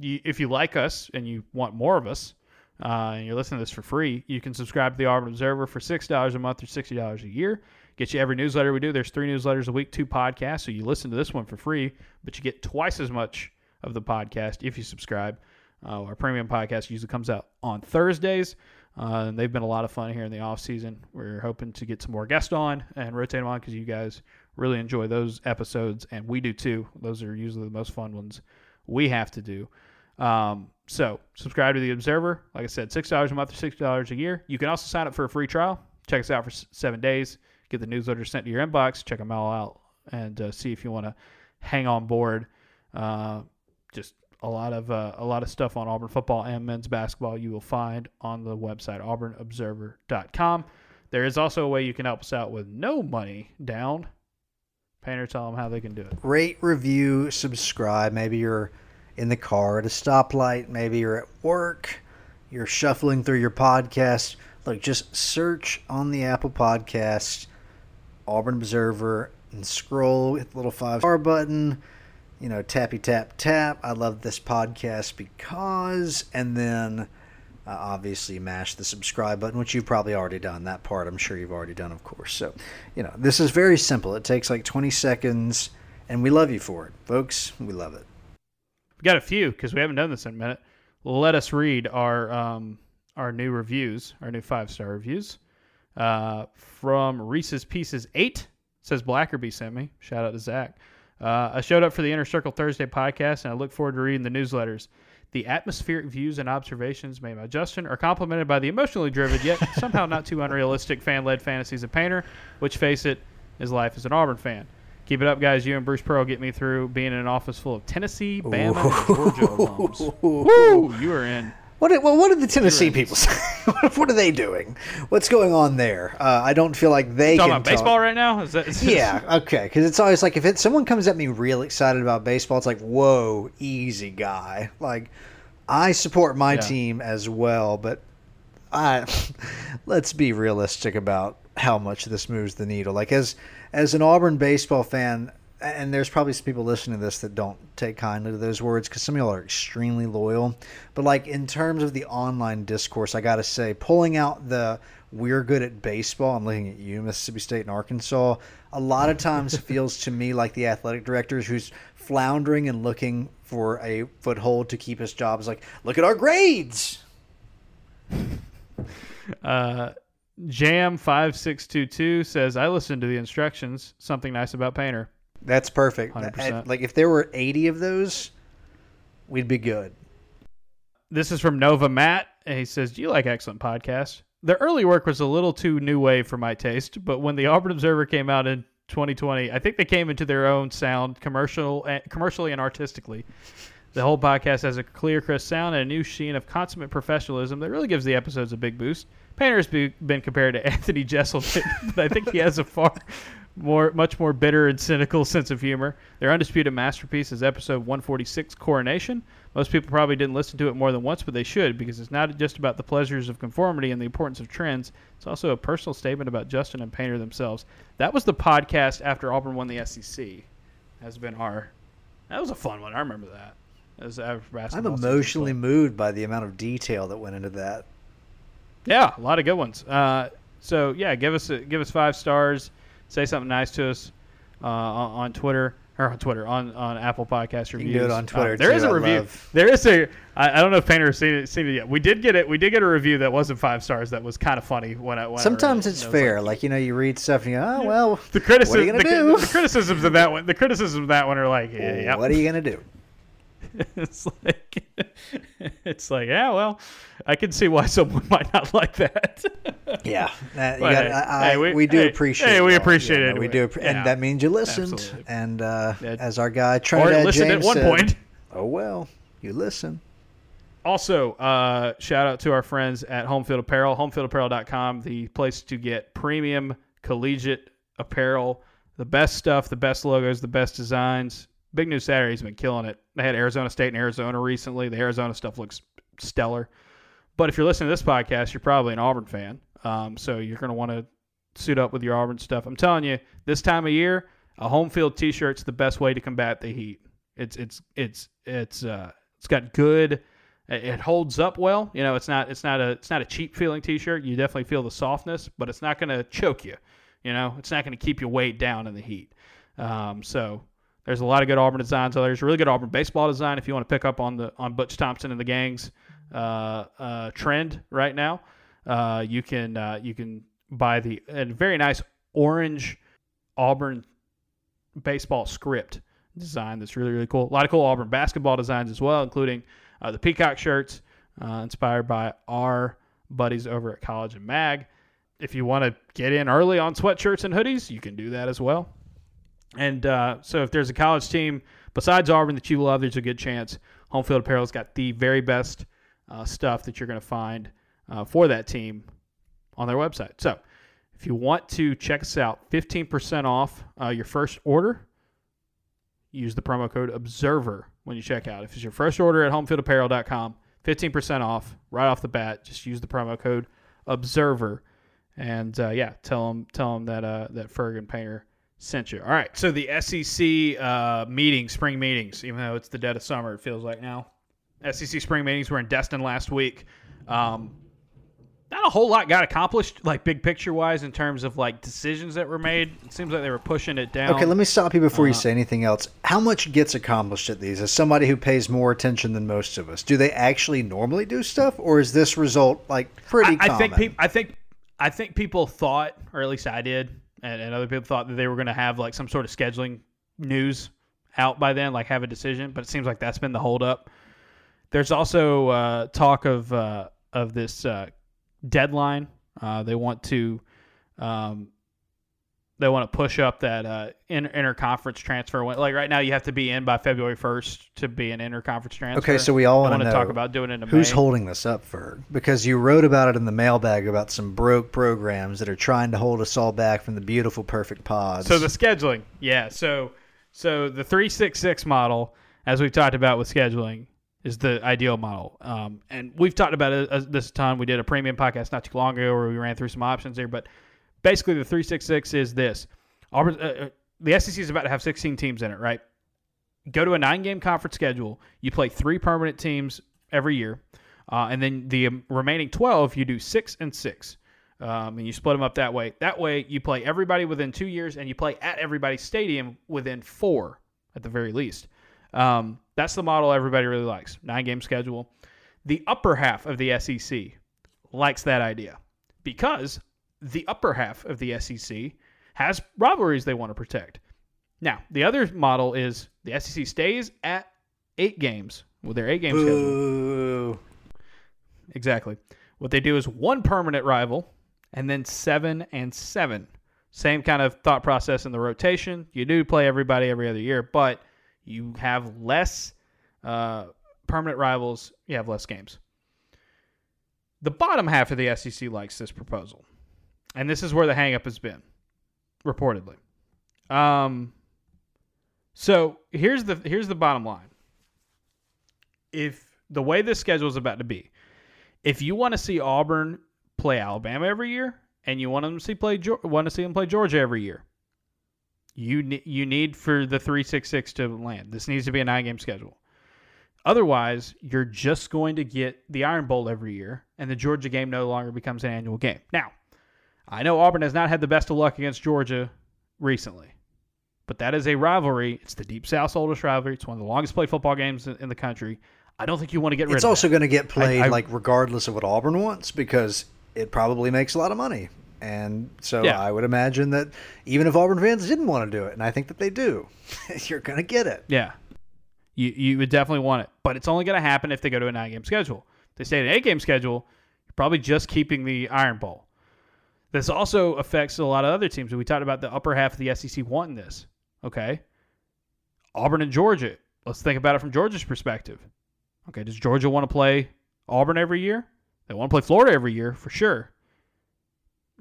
you, if you like us and you want more of us, uh, and you're listening to this for free, you can subscribe to the Auburn Observer for six dollars a month or sixty dollars a year. Get you every newsletter we do. There's three newsletters a week, two podcasts. So you listen to this one for free, but you get twice as much of the podcast if you subscribe. Uh, our premium podcast usually comes out on Thursdays. Uh, and they've been a lot of fun here in the off season. We're hoping to get some more guests on and rotate them on because you guys really enjoy those episodes, and we do too. Those are usually the most fun ones we have to do. Um, so subscribe to the Observer. Like I said, six dollars a month or six dollars a year. You can also sign up for a free trial. Check us out for seven days. Get the newsletter sent to your inbox. Check them all out and uh, see if you want to hang on board. Uh, just a lot of uh, a lot of stuff on Auburn football and men's basketball you will find on the website auburnobserver.com. There is also a way you can help us out with no money down. Painter, tell them how they can do it. Rate, review, subscribe. Maybe you're in the car at a stoplight. Maybe you're at work. You're shuffling through your podcast. Look, just search on the Apple Podcast, Auburn Observer, and scroll, with the little five star button. You know, tappy tap tap. I love this podcast because, and then uh, obviously mash the subscribe button, which you've probably already done. That part I'm sure you've already done, of course. So, you know, this is very simple. It takes like 20 seconds, and we love you for it, folks. We love it. We got a few because we haven't done this in a minute. Let us read our um, our new reviews, our new five star reviews. Uh, from Reese's Pieces eight says Blackerby sent me. Shout out to Zach. Uh, I showed up for the Inner Circle Thursday podcast, and I look forward to reading the newsletters. The atmospheric views and observations made by Justin are complemented by the emotionally driven yet somehow not too unrealistic fan led fantasies of Painter, which face it, it is life as an Auburn fan. Keep it up, guys. You and Bruce Pearl get me through being in an office full of Tennessee, Bama, and Georgia. Woo! You are in. What did, well, what did the Tennessee people say? what are they doing? What's going on there? Uh, I don't feel like they Talking can about baseball right now? Is that, is Yeah, okay. Because it's always like if it, someone comes at me real excited about baseball, it's like, whoa, easy guy. Like, I support my Yeah. team as well, but I let's be realistic about how much this moves the needle. Like as as an Auburn baseball fan, and there's probably some people listening to this that don't take kindly to those words because some of y'all are extremely loyal. But like in terms of the online discourse, I got to say, pulling out the we're good at baseball. I'm looking at you, Mississippi State and Arkansas. A lot of times feels to me like the athletic directors who's floundering and looking for a foothold to keep his job is like, look at our grades. Uh, Jam five six two two says I listened to the instructions. Something nice about Painter. That's perfect. 100%. Like if there were 80 of those, we'd be good. This is from Nova Matt. And he says, "Do you like excellent podcasts? Their early work was a little too new wave for my taste, but when the Auburn Observer came out in 2020, I think they came into their own sound, commercial, eh, commercially and artistically. The whole podcast has a clear, crisp sound and a new sheen of consummate professionalism that really gives the episodes a big boost. Painter has be, been compared to Anthony Jeselnik, but I think he has a far more, much more bitter and cynical sense of humor. Their undisputed masterpiece is episode 146, Coronation. Most people probably didn't listen to it more than once, but they should because it's not just about the pleasures of conformity and the importance of trends. It's also a personal statement about Justin and Painter themselves. That was the podcast after Auburn won the SEC. Has been our. That was a fun one. I remember that. As average I'm emotionally moved by the amount of detail that went into that. Yeah, a lot of good ones. Uh, so yeah, give us a, give us five stars. Say something nice to us uh, on, on Twitter or on Twitter on, on Apple Podcast reviews. can do it on Twitter, Uh, there too, is a I review. love- There is a. I, I don't know if Painter has seen it, seen it yet. We did get it. We did get a review that wasn't five stars. That was kind of funny when I. When I Sometimes it. it's I fair. like- Like, you know, you read stuff and you go, oh, well, the criticism, what are you the, going to do? the criticisms of that one, the criticisms of that one are like, yeah, yeah. What are you going to do? it's like, it's like, yeah, well, I can see why someone might not like that. Yeah, uh, you But, got, hey, I, we, we- do hey, appreciate. hey, we appreciate Yeah, it no, We do, appre- Yeah. and that means you listened. Absolutely. And uh, Yeah. as our guy Trinidad listened James at one said, point. "Oh well, you listen." Also, uh, shout out to our friends at Homefield Apparel, homefieldapparel.com, the place to get premium collegiate apparel, the best stuff, the best logos, the best designs. Big News Saturday's been killing it. They had Arizona State and Arizona recently. The Arizona stuff looks stellar. But if you're listening to this podcast, you're probably an Auburn fan. Um, so you're going to want to suit up with your Auburn stuff. I'm telling you, this time of year, a home field T-shirt's the best way to combat the heat. It's it's it's it's uh it's got good. It holds up well. You know, it's not it's not a it's not a cheap feeling T-shirt. You definitely feel the softness, but it's not going to choke you. You know, it's not going to keep you weighed down in the heat. Um, so there's a lot of good Auburn designs. there. There's really good Auburn baseball design if you want to pick up on the on Butch Thompson and the gang's uh, uh, trend right now. Uh, you can uh, you can buy the a very nice orange Auburn baseball script design that's really really cool. A lot of cool Auburn basketball designs as well, including uh, the peacock shirts uh, inspired by our buddies over at College and Mag. If you want to get in early on sweatshirts and hoodies, you can do that as well. And uh, so, if there's a college team besides Auburn that you love, there's a good chance Home Field Apparel's got the very best uh, stuff that you're going to find uh, for that team on their website. So, if you want to check us out, 15% off uh, your first order. Use the promo code OBSERVER when you check out. If it's your first order at homefieldapparel.com, 15% off right off the bat. Just use the promo code OBSERVER. And uh, yeah, tell them tell them that uh, that Ferg and Painter sent you. All right. So the SEC uh, meetings, spring meetings, even though it's the dead of summer, it feels like now. SEC spring meetings were in Destin last week. Um, not a whole lot got accomplished, like big picture wise, in terms of like decisions that were made. It seems like they were pushing it down. Okay, let me stop you before you Uh-huh. say anything else. How much gets accomplished at these? As somebody who pays more attention than most of us, do they actually normally do stuff, or is this result like pretty I, I think people. I think I think people thought, or at least I did, and, and other people thought that they were going to have like some sort of scheduling news out by then, like have a decision. But it seems like that's been the holdup. There's also uh, talk of uh, of this uh, deadline. Uh, they want to um, they want to push up that uh, inter- interconference transfer. Like right now, you have to be in by February 1st to be an interconference transfer. Okay, so we all want to talk about doing it in Who's May. holding this up for? Because you wrote about it in the mailbag about some broke programs that are trying to hold us all back from the beautiful, perfect pods. So the scheduling, yeah. So so the three six six model, as we've talked about with scheduling, is the ideal model. Um, and we've talked about it uh, this time. We did a premium podcast not too long ago where we ran through some options there. But basically, the three six six is this: Auburn, uh, uh, the SEC is about to have sixteen teams in it, right? Go to a nine game conference schedule. You play three permanent teams every year, uh, and then the um, remaining twelve you do six and six. Um, and you split them up that way. That way, you play everybody within two years, and you play at everybody's stadium within four, at the very least. Um, that's the model everybody really likes. Nine game schedule. The upper half of the SEC likes that idea because the upper half of the SEC has rivalries they want to protect. Now, the other model is the SEC stays at eight games Well, with their eight game schedule. Exactly. What they do is one permanent rival and then seven and seven. Same kind of thought process in the rotation. You do play everybody every other year, but you have less uh, permanent rivals. You have less games. The bottom half of the SEC likes this proposal, and this is where the hangup has been, reportedly. Um, so here's the here's the bottom line. If the way this schedule is about to be, if you want to see Auburn play Alabama every year, and you want them to see play want to see them play Georgia every year, you ne- you need for the three six six to land. This needs to be a nine game schedule. Otherwise, you're just going to get the Iron Bowl every year, and the Georgia game no longer becomes an annual game. Now, I know Auburn has not had the best of luck against Georgia recently, but that is a rivalry. It's the Deep South's oldest rivalry. It's one of the longest played football games in, in the country. I don't think you want to get rid It's of also going to get played I- like regardless of what Auburn wants because it probably makes a lot of money. And so Yeah. I would imagine that even if Auburn fans didn't want to do it, and I think that they do, you're going to get it. Yeah. You you would definitely want it. But it's only going to happen if they go to a nine game schedule. If they stay at an eight game schedule, you're probably just keeping the Iron Bowl. This also affects a lot of other teams. We talked about the upper half of the SEC wanting this. Okay. Auburn and Georgia. Let's think about it from Georgia's perspective. Okay. Does Georgia want to play Auburn every year? They want to play Florida every year for sure.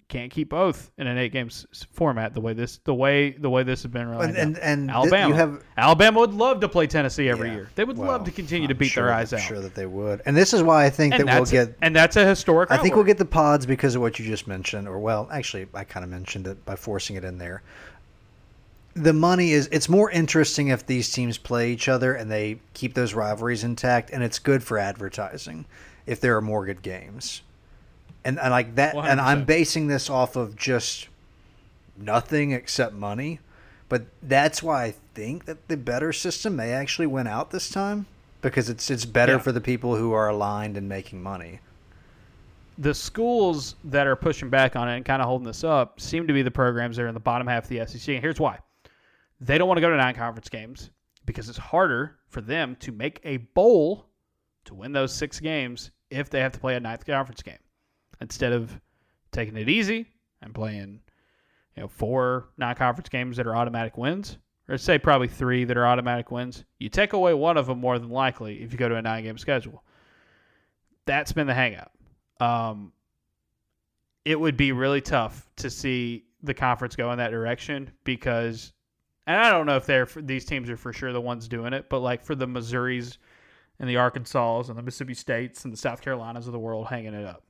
Can't keep both in an eight games format the way this the way the way this has been And and, and Alabama. you have Alabama would love to play Tennessee every yeah, year. They would well, love to continue to I'm beat sure, their eyes I'm out. Sure that they would. And this is why I think and that we'll get and that's a historic. I think we'll get the pods because of what you just mentioned, or well, actually, I kind of mentioned it by forcing it in there. The money is it's more interesting if these teams play each other and they keep those rivalries intact, and it's good for advertising if there are more good games. And, and like that, and I'm basing this off of just nothing except money. But that's why I think that the better system may actually win out this time because it's it's better Yeah. for the people who are aligned and making money. the schools that are pushing back on it and kind of holding this up seem to be the programs that are in the bottom half of the SEC. And here's why: they don't want to go to non-conference games because it's harder for them to make a bowl to win those six games if they have to play a ninth conference game instead of taking it easy and playing, you know, four non-conference games that are automatic wins. Or say probably three that are automatic wins. You take away one of them more than likely if you go to a nine-game schedule. That's been the hangout um, it would be really tough to see the conference go in that direction because, and I don't know if they're these teams are for sure the ones doing it, but like for the Missouris and the Arkansas and the Mississippi States and the South Carolinas of the world hanging it up,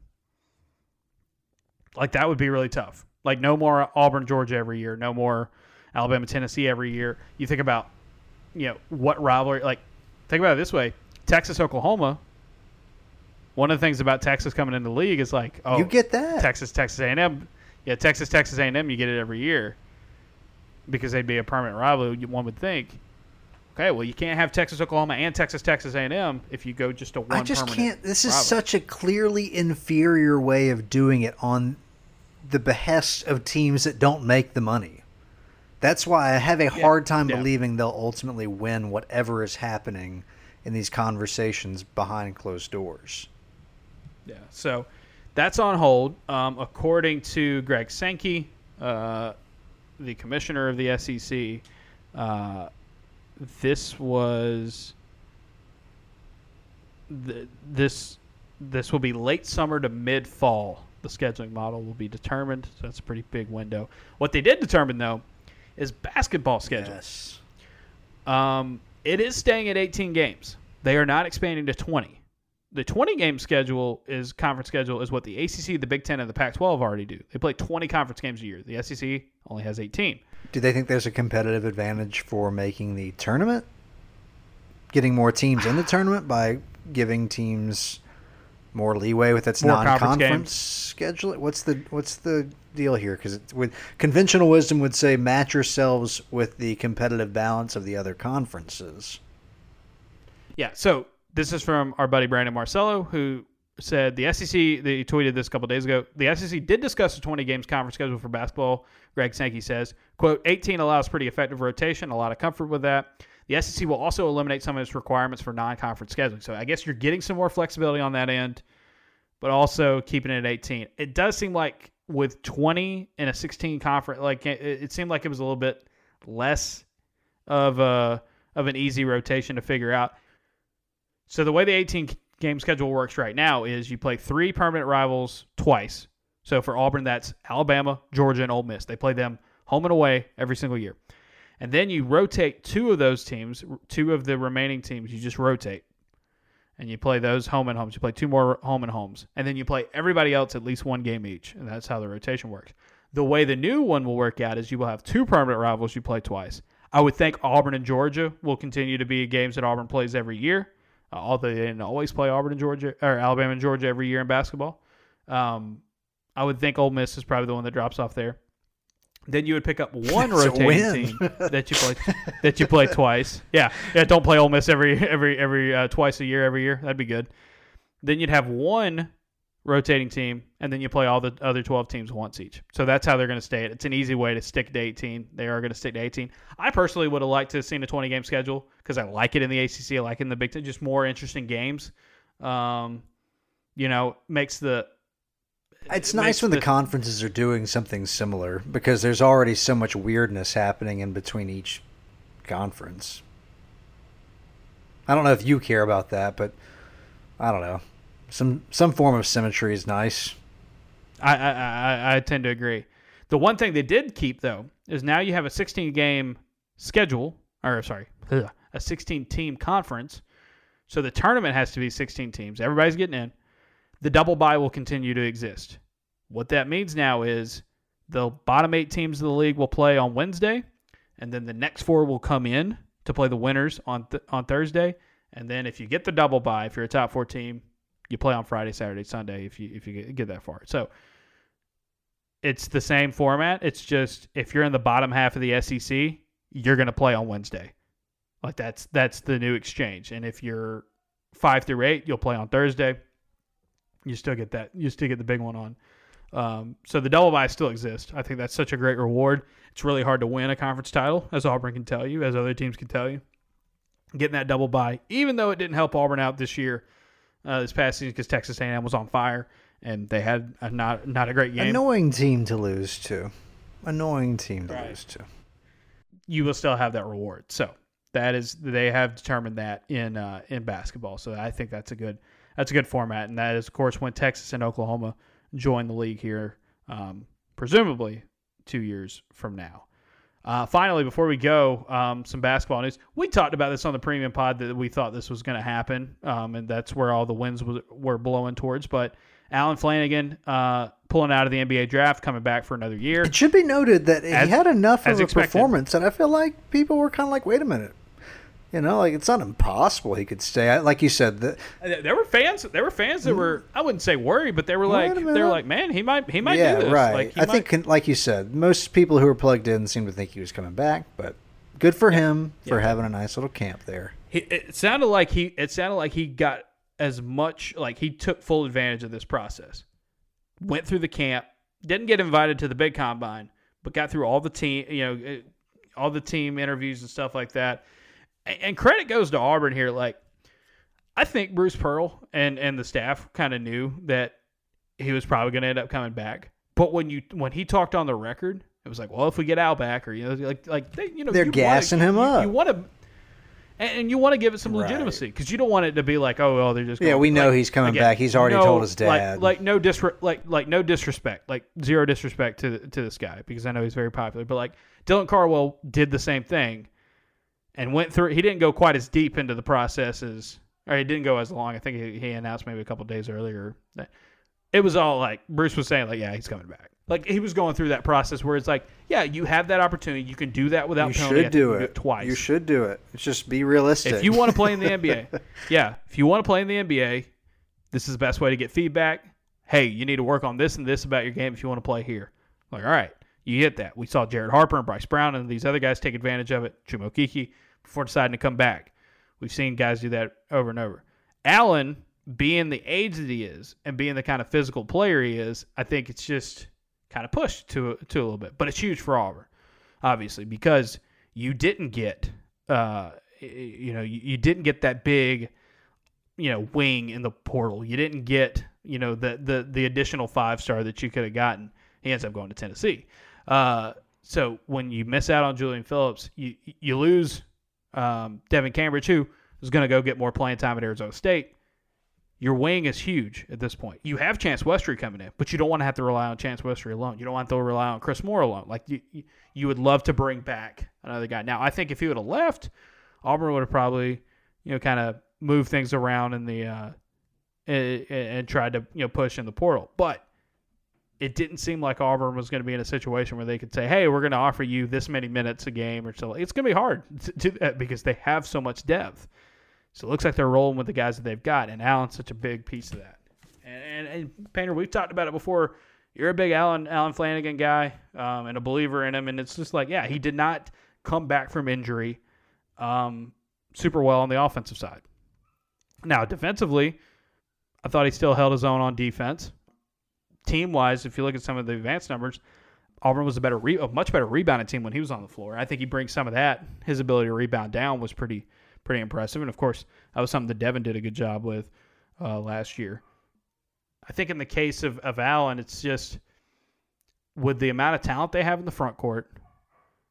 like that would be really tough. Like no more Auburn, Georgia every year, no more Alabama, Tennessee every year. You think about, you know, what rivalry? Like, think about it this way: Texas, Oklahoma. One of the things about Texas coming into the league is like, oh, you get that. Texas, Texas A&M. Yeah, Texas, Texas A&M. You get it every year because they'd be a permanent rival. One would think. Okay, well, you can't have Texas, Oklahoma, and Texas, Texas A&M if you go just to one. I just can't. This is such a clearly inferior way of doing it on the behest of teams that don't make the money. That's why I have a hard time yeah. believing they'll ultimately win whatever is happening in these conversations behind closed doors. Yeah, so that's on hold. Um, according to Greg Sankey, uh, the commissioner of the SEC, uh, this was th- this this will be late summer to mid fall. The scheduling model will be determined. So that's a pretty big window. What they did determine though is basketball schedule. Yes. Um, it is staying at 18 games. They are not expanding to 20. The 20 game schedule is conference schedule is what the ACC, the Big Ten, and the Pac-12 already do. They play 20 conference games a year. The SEC only has 18. Do they think there's a competitive advantage for making the tournament? Getting more teams in the tournament by giving teams more leeway with its More non-conference schedule. What's the what's the deal here? Because with conventional wisdom would say match yourselves with the competitive balance of the other conferences. Yeah. So this is from our buddy Brandon Marcello, who said the SEC. They tweeted this a couple days ago. The SEC did discuss the 20 games conference schedule for basketball. Greg Sankey says, "quote 18 allows pretty effective rotation. A lot of comfort with that." The SEC will also eliminate some of its requirements for non-conference scheduling. So I guess you're getting some more flexibility on that end, but also keeping it at 18. It does seem like with 20 and a 16 conference, like it, it seemed like it was a little bit less of a of an easy rotation to figure out. So the way the 18 game schedule works right now is you play three permanent rivals twice. So for Auburn, that's Alabama, Georgia, and Ole Miss. They play them home and away every single year. And then you rotate two of those teams, two of the remaining teams, you just rotate. And you play those home and homes. You play two more home and homes. And then you play everybody else at least one game each. And that's how the rotation works. The way the new one will work out is you will have two permanent rivals you play twice. I would think Auburn and Georgia will continue to be games that Auburn plays every year. uh, although they didn't always play Auburn and Georgia or Alabama and Georgia every year in basketball. Um, I would think Ole Miss is probably the one that drops off there. Then you would pick up one rotating team that you play that you play twice. Yeah, yeah. Don't play Ole Miss every every every uh, twice a year every year. That'd be good. Then you'd have one rotating team, and then you play all the other 12 teams once each. So that's how they're going to stay it. It's an easy way to stick to 18. They are going to stick to 18. I personally would have liked to have seen a 20 game schedule because I like it in the ACC. I like it in the Big Ten. Just more interesting games. Um, you know, makes the. It's it nice when the, conferences are doing something similar because there's already so much weirdness happening in between each conference. I don't know if you care about that, but I don't know. Some some form of symmetry is nice. I, I, I, I tend to agree. The one thing they did keep though is now you have a 16 game schedule, or sorry, a 16 team conference. So the tournament has to be 16 teams. Everybody's getting in. The double bye will continue to exist. What that means now is the bottom eight teams of the league will play on Wednesday, and then the next four will come in to play the winners on th- on Thursday. And then if you get the double bye, if you're a top four team, you play on Friday, Saturday, Sunday. If you if you get, get that far, so it's the same format. It's just if you're in the bottom half of the SEC, you're going to play on Wednesday. Like that's that's the new exchange. And if you're five through eight, you'll play on Thursday. You still get that. You still get the big one on. Um, so the double bye still exists. I think that's such a great reward. It's really hard to win a conference title, as Auburn can tell you, as other teams can tell you. Getting that double bye, even though it didn't help Auburn out this year, uh, this past season, because Texas A&M was on fire and they had a not not a great game. Annoying team to lose to. Annoying team to Right. lose to. you will still have that reward. So that is they have determined that in uh, in basketball. So I think that's a good that's a good format, and that is of course when Texas and Oklahoma join the league here, um, presumably two years from now. Uh, finally, before we go, um, some basketball news. We talked about this on the premium pod that we thought this was going to happen, um, and that's where all the winds was, were blowing towards. But Allen Flanigan uh, pulling out of the NBA draft, coming back for another year. It should be noted that As- he had enough of a expected. performance and I feel like people were kind of like, wait a minute. You know, like it's not impossible he could stay. I- Like you said, the, Uh, There were fans. There were fans that were. I wouldn't say worried, but they were like, they were like, man, he might, he might yeah, do this. right. Like, I might- think, like you said, most people who were plugged in seemed to think he was coming back, but good for him for Yeah. having a nice little camp there. he, it sounded like he. It sounded like he got as much. Like he took full advantage of this process. Went through the camp. Didn't get invited to the big combine, but got through all the team. You know, all the team interviews and stuff like that. And, and credit goes to Auburn here. Like, I think Bruce Pearl and and the staff kind of knew that he was probably going to end up coming back. But when you when he talked on the record, it was like, well, if we get Al back, or you know, like like they, you know, They're you gassing wanna, him you, up. You want to, and, and you want to give it some legitimacy because you don't want it to be like, oh, well, they're just Yeah, we know like, he's coming again, back. He's already no- told his like- dad. Like, no disre- like like no disrespect, like zero disrespect to to this guy because I know he's very popular. But like Dylan Cardwell did the same thing and went through. He didn't go quite as deep into the process as, or he didn't go as long. I think he, he announced maybe a couple days earlier that it was all like Bruce was saying, like, yeah, he's coming back. Like he was going through that process where it's like, yeah, you have that opportunity. You can do that without you penalty. Should think you do it. twice. You should do it. It's just be realistic. If you want to play in the NBA, yeah, if you want to play in the NBA, this is the best way to get feedback. Hey, you need to work on this and this about your game if you want to play here. Like, all right, you hit that. We saw Jared Harper and Bryce Brown and these other guys take advantage of it. Chuma Okeke before deciding to come back. We've seen guys do that over and over. Allen, being the age that he is and being the kind of physical player he is, I think it's just kind of pushed to to a little bit. But it's huge for Auburn, obviously, because you didn't get, uh, you know, you, you didn't get that big, you know, wing in the portal. You didn't get, you know, the the the additional five star that you could have gotten. He ends up going to Tennessee. Uh, so when you miss out on Julian Phillips, you you lose um, Devin Cambridge, who is going to go get more playing time at Arizona State. Your wing is huge at this point. You have Chance Westry coming in, but you don't want to have to rely on Chance Westry alone. You don't want to rely on Chris Moore alone. Like you, you- would love to bring back another guy. Now, I think if he would have left, Auburn would have probably, you know, kind of moved things around in the uh, and, and tried to you know push in the portal. But it didn't seem like Auburn was going to be in a situation where they could say, "Hey, we're going to offer you this many minutes a game," or so. It's going to be hard to do that because they have so much depth. So it looks like they're rolling with the guys that they've got, and Allen's such a big piece of that. And, and, and Painter, we've talked about it before. You're a big Allen Allen Flanigan guy um, and a believer in him, and it's just like, yeah, he did not come back from injury um, super well on the offensive side. Now, defensively, I thought he still held his own on defense. Team wise, if you look at some of the advanced numbers, Auburn was a better, re- a much better rebounding team when he was on the floor. I think he brings some of that. His ability to rebound down was pretty, pretty impressive, and of course, that was something that Devin did a good job with uh, last year. I think in the case of, of Allen, it's just with the amount of talent they have in the front court,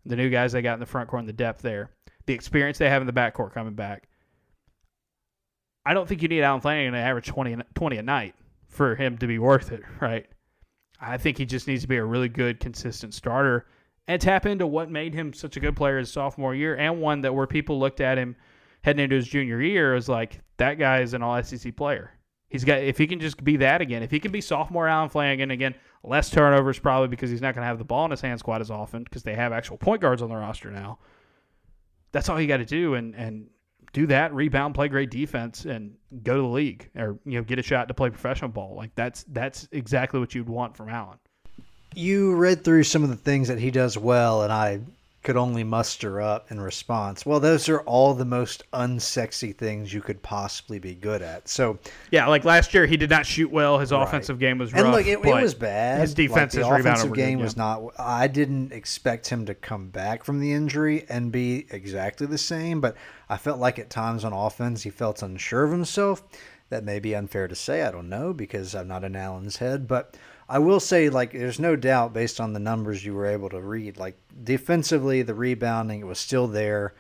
the new guys they got in the front court and the depth there, the experience they have in the back court coming back. I don't think you need Allen Flanigan to average 20, 20 a night for him to be worth it, right? I think he just needs to be a really good, consistent starter and tap into what made him such a good player his sophomore year and one that where people looked at him heading into his junior year as like that guy is an all SEC player. He's got if he can just be that again, if he can be sophomore Allen Flanigan again, less turnovers probably because he's not going to have the ball in his hands quite as often because they have actual point guards on the roster now. That's all you got to do, and and do that, rebound, play great defense, and go to the league or you know get a shot to play professional ball. Like that's that's exactly what you'd want from Allen. You read through some of the things that he does well, and I could only muster up in response. Well, those are all the most unsexy things you could possibly be good at. So yeah, like last year he did not shoot well. His right. offensive game was rough. And look, it, it was bad. His defensive like, offensive game good, was not. I didn't expect him to come back from the injury and be exactly the same, but I felt like at times on offense he felt unsure of himself. That may be unfair to say. I don't know because I'm not in Allen's head, but I will say, like, there's no doubt based on the numbers you were able to read. Like, defensively, the rebounding, was still there.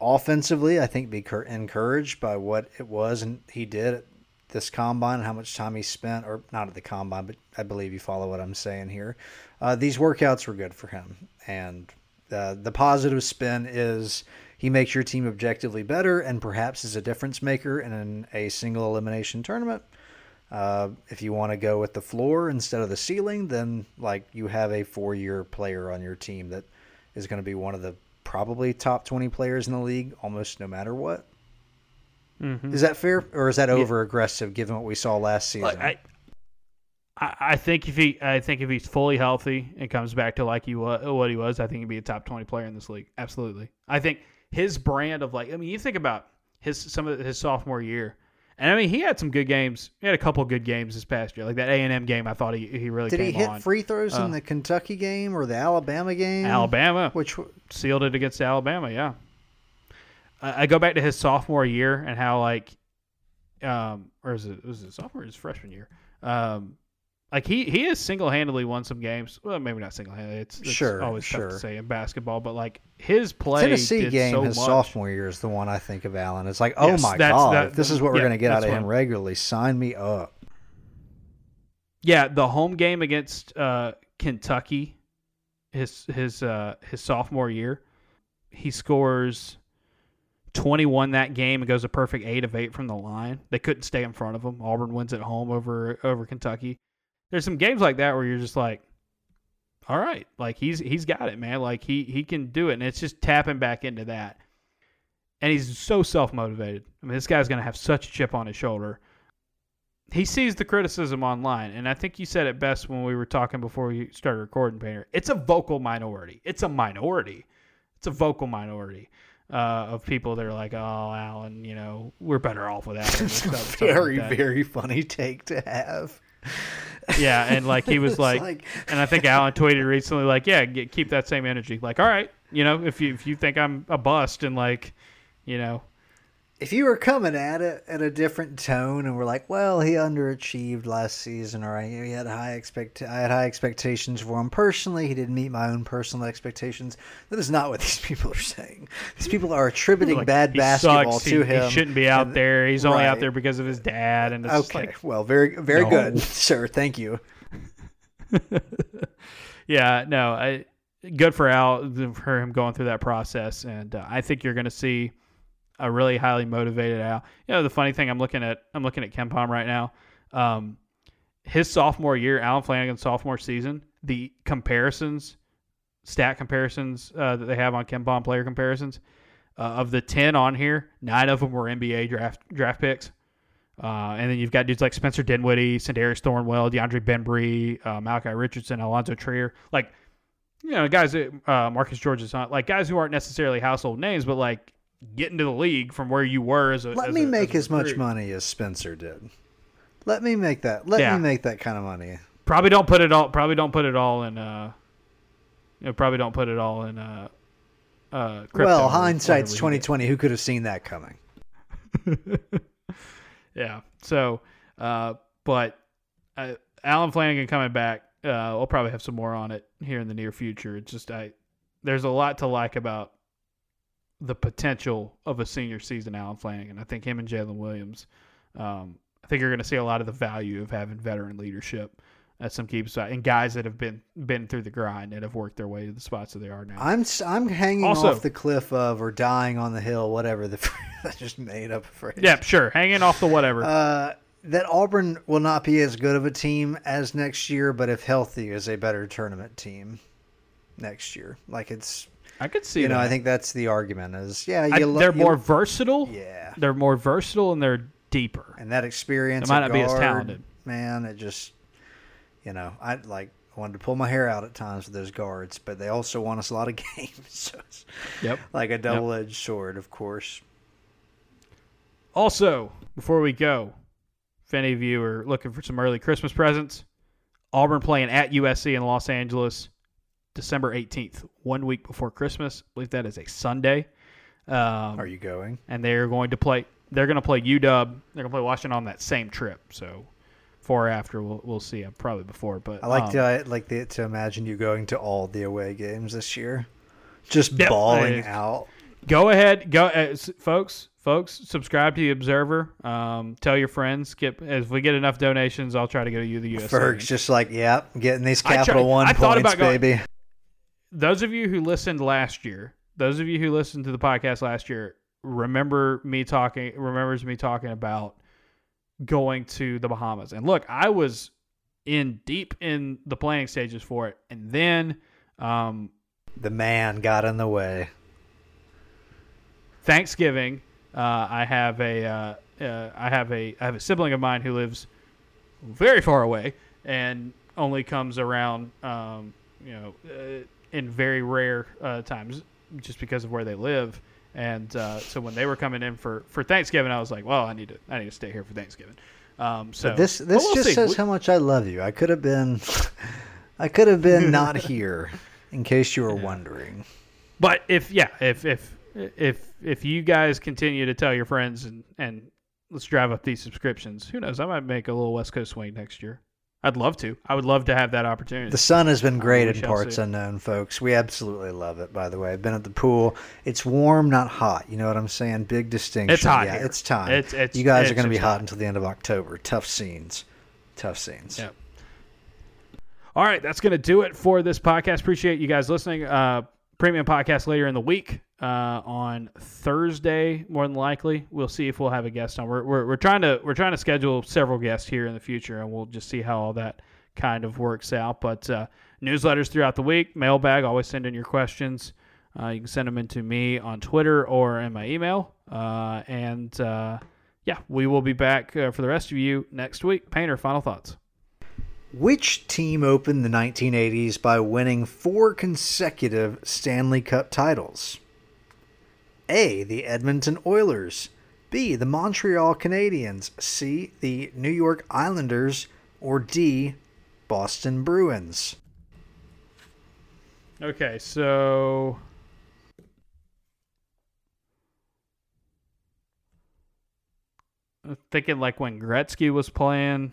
Offensively, I think be encouraged by what it was and he did at this combine and how much time he spent, or not at the combine, but I believe you follow what I'm saying here. Uh, these workouts were good for him. And uh, the positive spin is he makes your team objectively better and perhaps is a difference maker in a single elimination tournament. Uh, if you want to go with the floor instead of the ceiling, then like you have a four-year player on your team that is going to be one of the probably top 20 players in the league almost no matter what. Mm-hmm. Is that fair, or is that over aggressive given what we saw last season? I, I think if he, I think if he's fully healthy and comes back to like he was, what he was, I think he'd be a top 20 player in this league. Absolutely. I think his brand of like, I mean, you think about his some of his sophomore year and I mean, he had some good games. He had a couple good games this past year, like that A and M game. I thought he he really did. he hit on. free throws uh, in the Kentucky game or the Alabama game? Alabama, which sealed it against Alabama. Yeah. I, I go back to his sophomore year and how like, um, or is it was it sophomore? Or his freshman year. Um, like he he has single handedly won some games. Well, maybe not single handedly. It's, it's sure, always sure. tough to say in basketball, but like his play. Tennessee game so his much. sophomore year is the one I think of. Allen. It's like, oh Yes, my god, that- if this is what we're yeah, to get out of him regularly. Sign me up. Yeah, the home game against uh, Kentucky, his his uh, his sophomore year, he scores twenty one that game and goes a perfect eight of eight from the line. They couldn't stay in front of him. Auburn wins at home over over Kentucky. There's some games like that where you're just like, all right, like he's he's got it, man. Like he he can do it, and it's just tapping back into that. And he's so self motivated. I mean, this guy's gonna have such a chip on his shoulder he sees the criticism online, and I think you said it best when we were talking before we started recording, Painter. It's a vocal minority. It's a minority. It's a vocal minority uh, of people that are like, "Oh, Allen, you know, we're better off without him." It's a very, very funny take to have. Yeah, and like he was like, like- and I think Allen tweeted recently, like, "Yeah, get, keep that same energy." Like, all right, you know, if you if you think I'm a bust and like, you know, If you were coming at it at a different tone and we're like, well, he underachieved last season, or I, he had high expect, I had high expectations for him personally. He didn't meet my own personal expectations. That is not what these people are saying. These people are attributing like, bad basketball sucks, to he, him. He shouldn't be out and- there. He's only out there because of his dad, and Okay, like, well, very, very No. good, sir. Thank you. yeah, no, I, good for Al for him going through that process, and uh, I think you're going to see a really highly motivated Al. You know, the funny thing, I'm looking at I'm looking at KenPom right now. Um, his sophomore year, Allen Flanigan's sophomore season, the comparisons, stat comparisons uh, that they have on KenPom player comparisons, Uh, of the ten on here, nine of them were NBA draft draft picks. Uh, and then you've got dudes like Spencer Dinwiddie, Sindarius Thornwell, DeAndre Bembry, uh, Malachi Richardson, Alonzo Trier. Like, you know, guys, uh, Marcus George is not like guys who aren't necessarily household names, but like get into the league from where you were as a. Let as me a- make a as much money as Spencer did. Let me make that. Let Yeah. me make that kind of money. Probably don't put it all. Probably don't put it all in. Uh, you know, probably don't put it all in. Uh, uh, crypto well, hindsight's twenty twenty. Who could have seen that coming? Yeah. So, uh, but uh, Allen Flanigan coming back. Uh, we'll probably have some more on it here in the near future. It's just I there's a lot to like about the potential of a senior season Allen Flanigan. I think him and Jaylin Williams. Um, I think you're going to see a lot of the value of having veteran leadership at some key spots and guys that have been been through the grind and have worked their way to the spots that they are now. I'm I'm hanging Also- off the cliff of or dying on the hill, whatever the I just made up a phrase. yeah, sure. Hanging off the whatever. Uh, that Auburn will not be as good of a team as next year, but if healthy, is a better tournament team next year. Like it's, I could see. you know. I think that's the argument. Is yeah, I- lo- they're more versatile. yeah, They're more versatile and they're deeper. and that experience They might not be as talented. Man, it just, you know, I like I wanted to pull my hair out at times with those guards, but they also won us a lot of games. So it's Yep. like a double edged sword, of course. Also, before we go, if any of you are looking for some early Christmas presents, Auburn playing at USC in Los Angeles, December 18th, one week before Christmas. I believe that is a Sunday. Um, Are you going? and they're going to play. They're going to play UW. They're going to play Washington on that same trip. So, before after, we'll we'll see. Uh, probably before, but I like um, to I like the, to imagine you going to all the away games this year, just Yeah, bawling I- out. go ahead, go, uh, folks. Folks, subscribe to the Observer. Um, tell your friends. Get if we get enough donations, I'll try to go to you the us Ferg's just like, yep, getting these I tried- Capital One I points, about going- baby. Those of you who listened last year, those of you who listened to the podcast last year, remember me talking remembers me talking about going to the Bahamas. And look, I was in deep in the planning stages for it, and then um, The man got in the way. Thanksgiving, uh, I have a uh, uh, I have a I have a sibling of mine who lives very far away and only comes around, um, you know, uh, in very rare uh, times, just because of where they live. And uh, so when they were coming in for, for Thanksgiving, I was like, well, I need to I need to stay here for Thanksgiving. Um, so This this we'll just see. says We- how much I love you. I could have been, I could have been not here, in case you were wondering. But if yeah, if if if if you guys continue to tell your friends and and let's drive up these subscriptions, who knows? I might make a little West Coast swing next year. I'd love to. I would love to have that opportunity. The sun has been great in parts see. unknown, folks. We absolutely love it. By the way, I've been at the pool. It's warm, not hot. You know what I'm saying? Big distinction. It's hot Yeah, here. it's time. It's- it's- you guys it's are going to be hot hot. until the end of October. Tough scenes. Tough scenes. Yep. All right, that's going to do it for this podcast. Appreciate you guys listening. Uh, premium podcast later in the week uh, on Thursday, more than likely. We'll see if we'll have a guest on. We're, we're, we're trying to we're trying to schedule several guests here in the future, and we'll just see how all that kind of works out. But uh, newsletters throughout the week, mailbag. Always send in your questions. Uh, you can send them in to me on Twitter or in my email. Uh, and uh, yeah, we will be back uh, for the rest of you next week. Painter, final thoughts. Which team opened the 1980s by winning four consecutive Stanley Cup titles? A. The Edmonton Oilers. B. The Montreal Canadiens. C. The New York Islanders. Or D. Boston Bruins. Okay, so I'm thinking like when Gretzky was playing,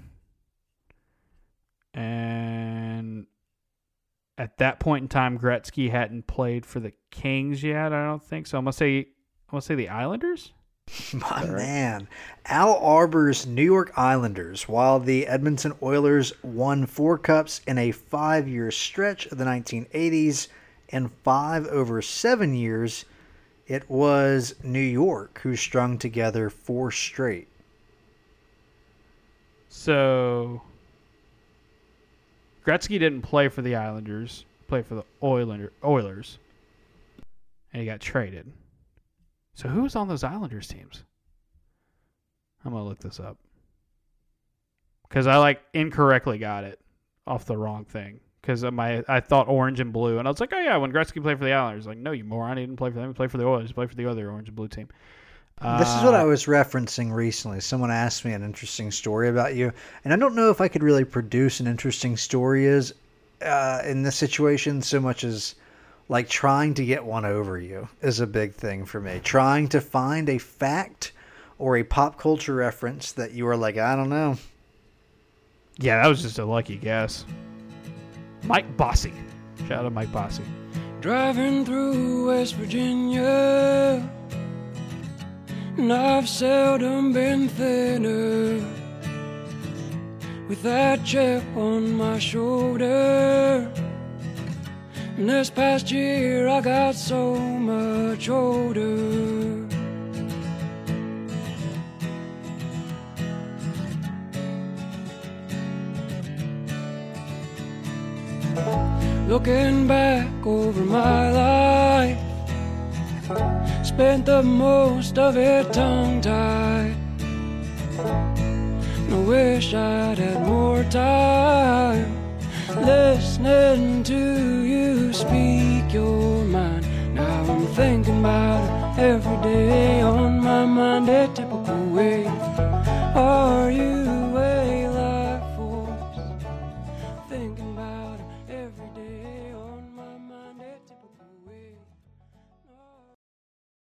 at that point in time, Gretzky hadn't played for the Kings yet. I don't think so. I'm gonna say I'm gonna say the Islanders. My man. Al Arbour's New York Islanders, while the Edmonton Oilers won four cups in a five year stretch of the 1980s and five over seven years, it was New York who strung together four straight. So Gretzky didn't play for the Islanders, played for the Oilander, Oilers, and he got traded. So who was on those Islanders teams? I'm gonna look this up because I like incorrectly got it off the wrong thing because my I thought orange and blue and I was like, oh yeah, when Gretzky played for the Islanders, like no, you moron, he didn't play for them, he played for the Oilers, he played for the other orange and blue team. This is what I was referencing recently. Someone asked me an interesting story about you, and I don't know if I could really produce an interesting story is uh, in this situation so much as like trying to get one over you is a big thing for me. Trying to find a fact or a pop culture reference that you are like, I don't know. Yeah, that was just a lucky guess. Mike Bossy. Shout out to Mike Bossy. Driving through West Virginia, and I've seldom been thinner. With that chip on my shoulder, and this past year I got so much older. Looking back over my life, spent the most of it tongue tied. I wish I'd had more time listening to you speak your mind. Now I'm thinking about it every day on my mind, a typical way.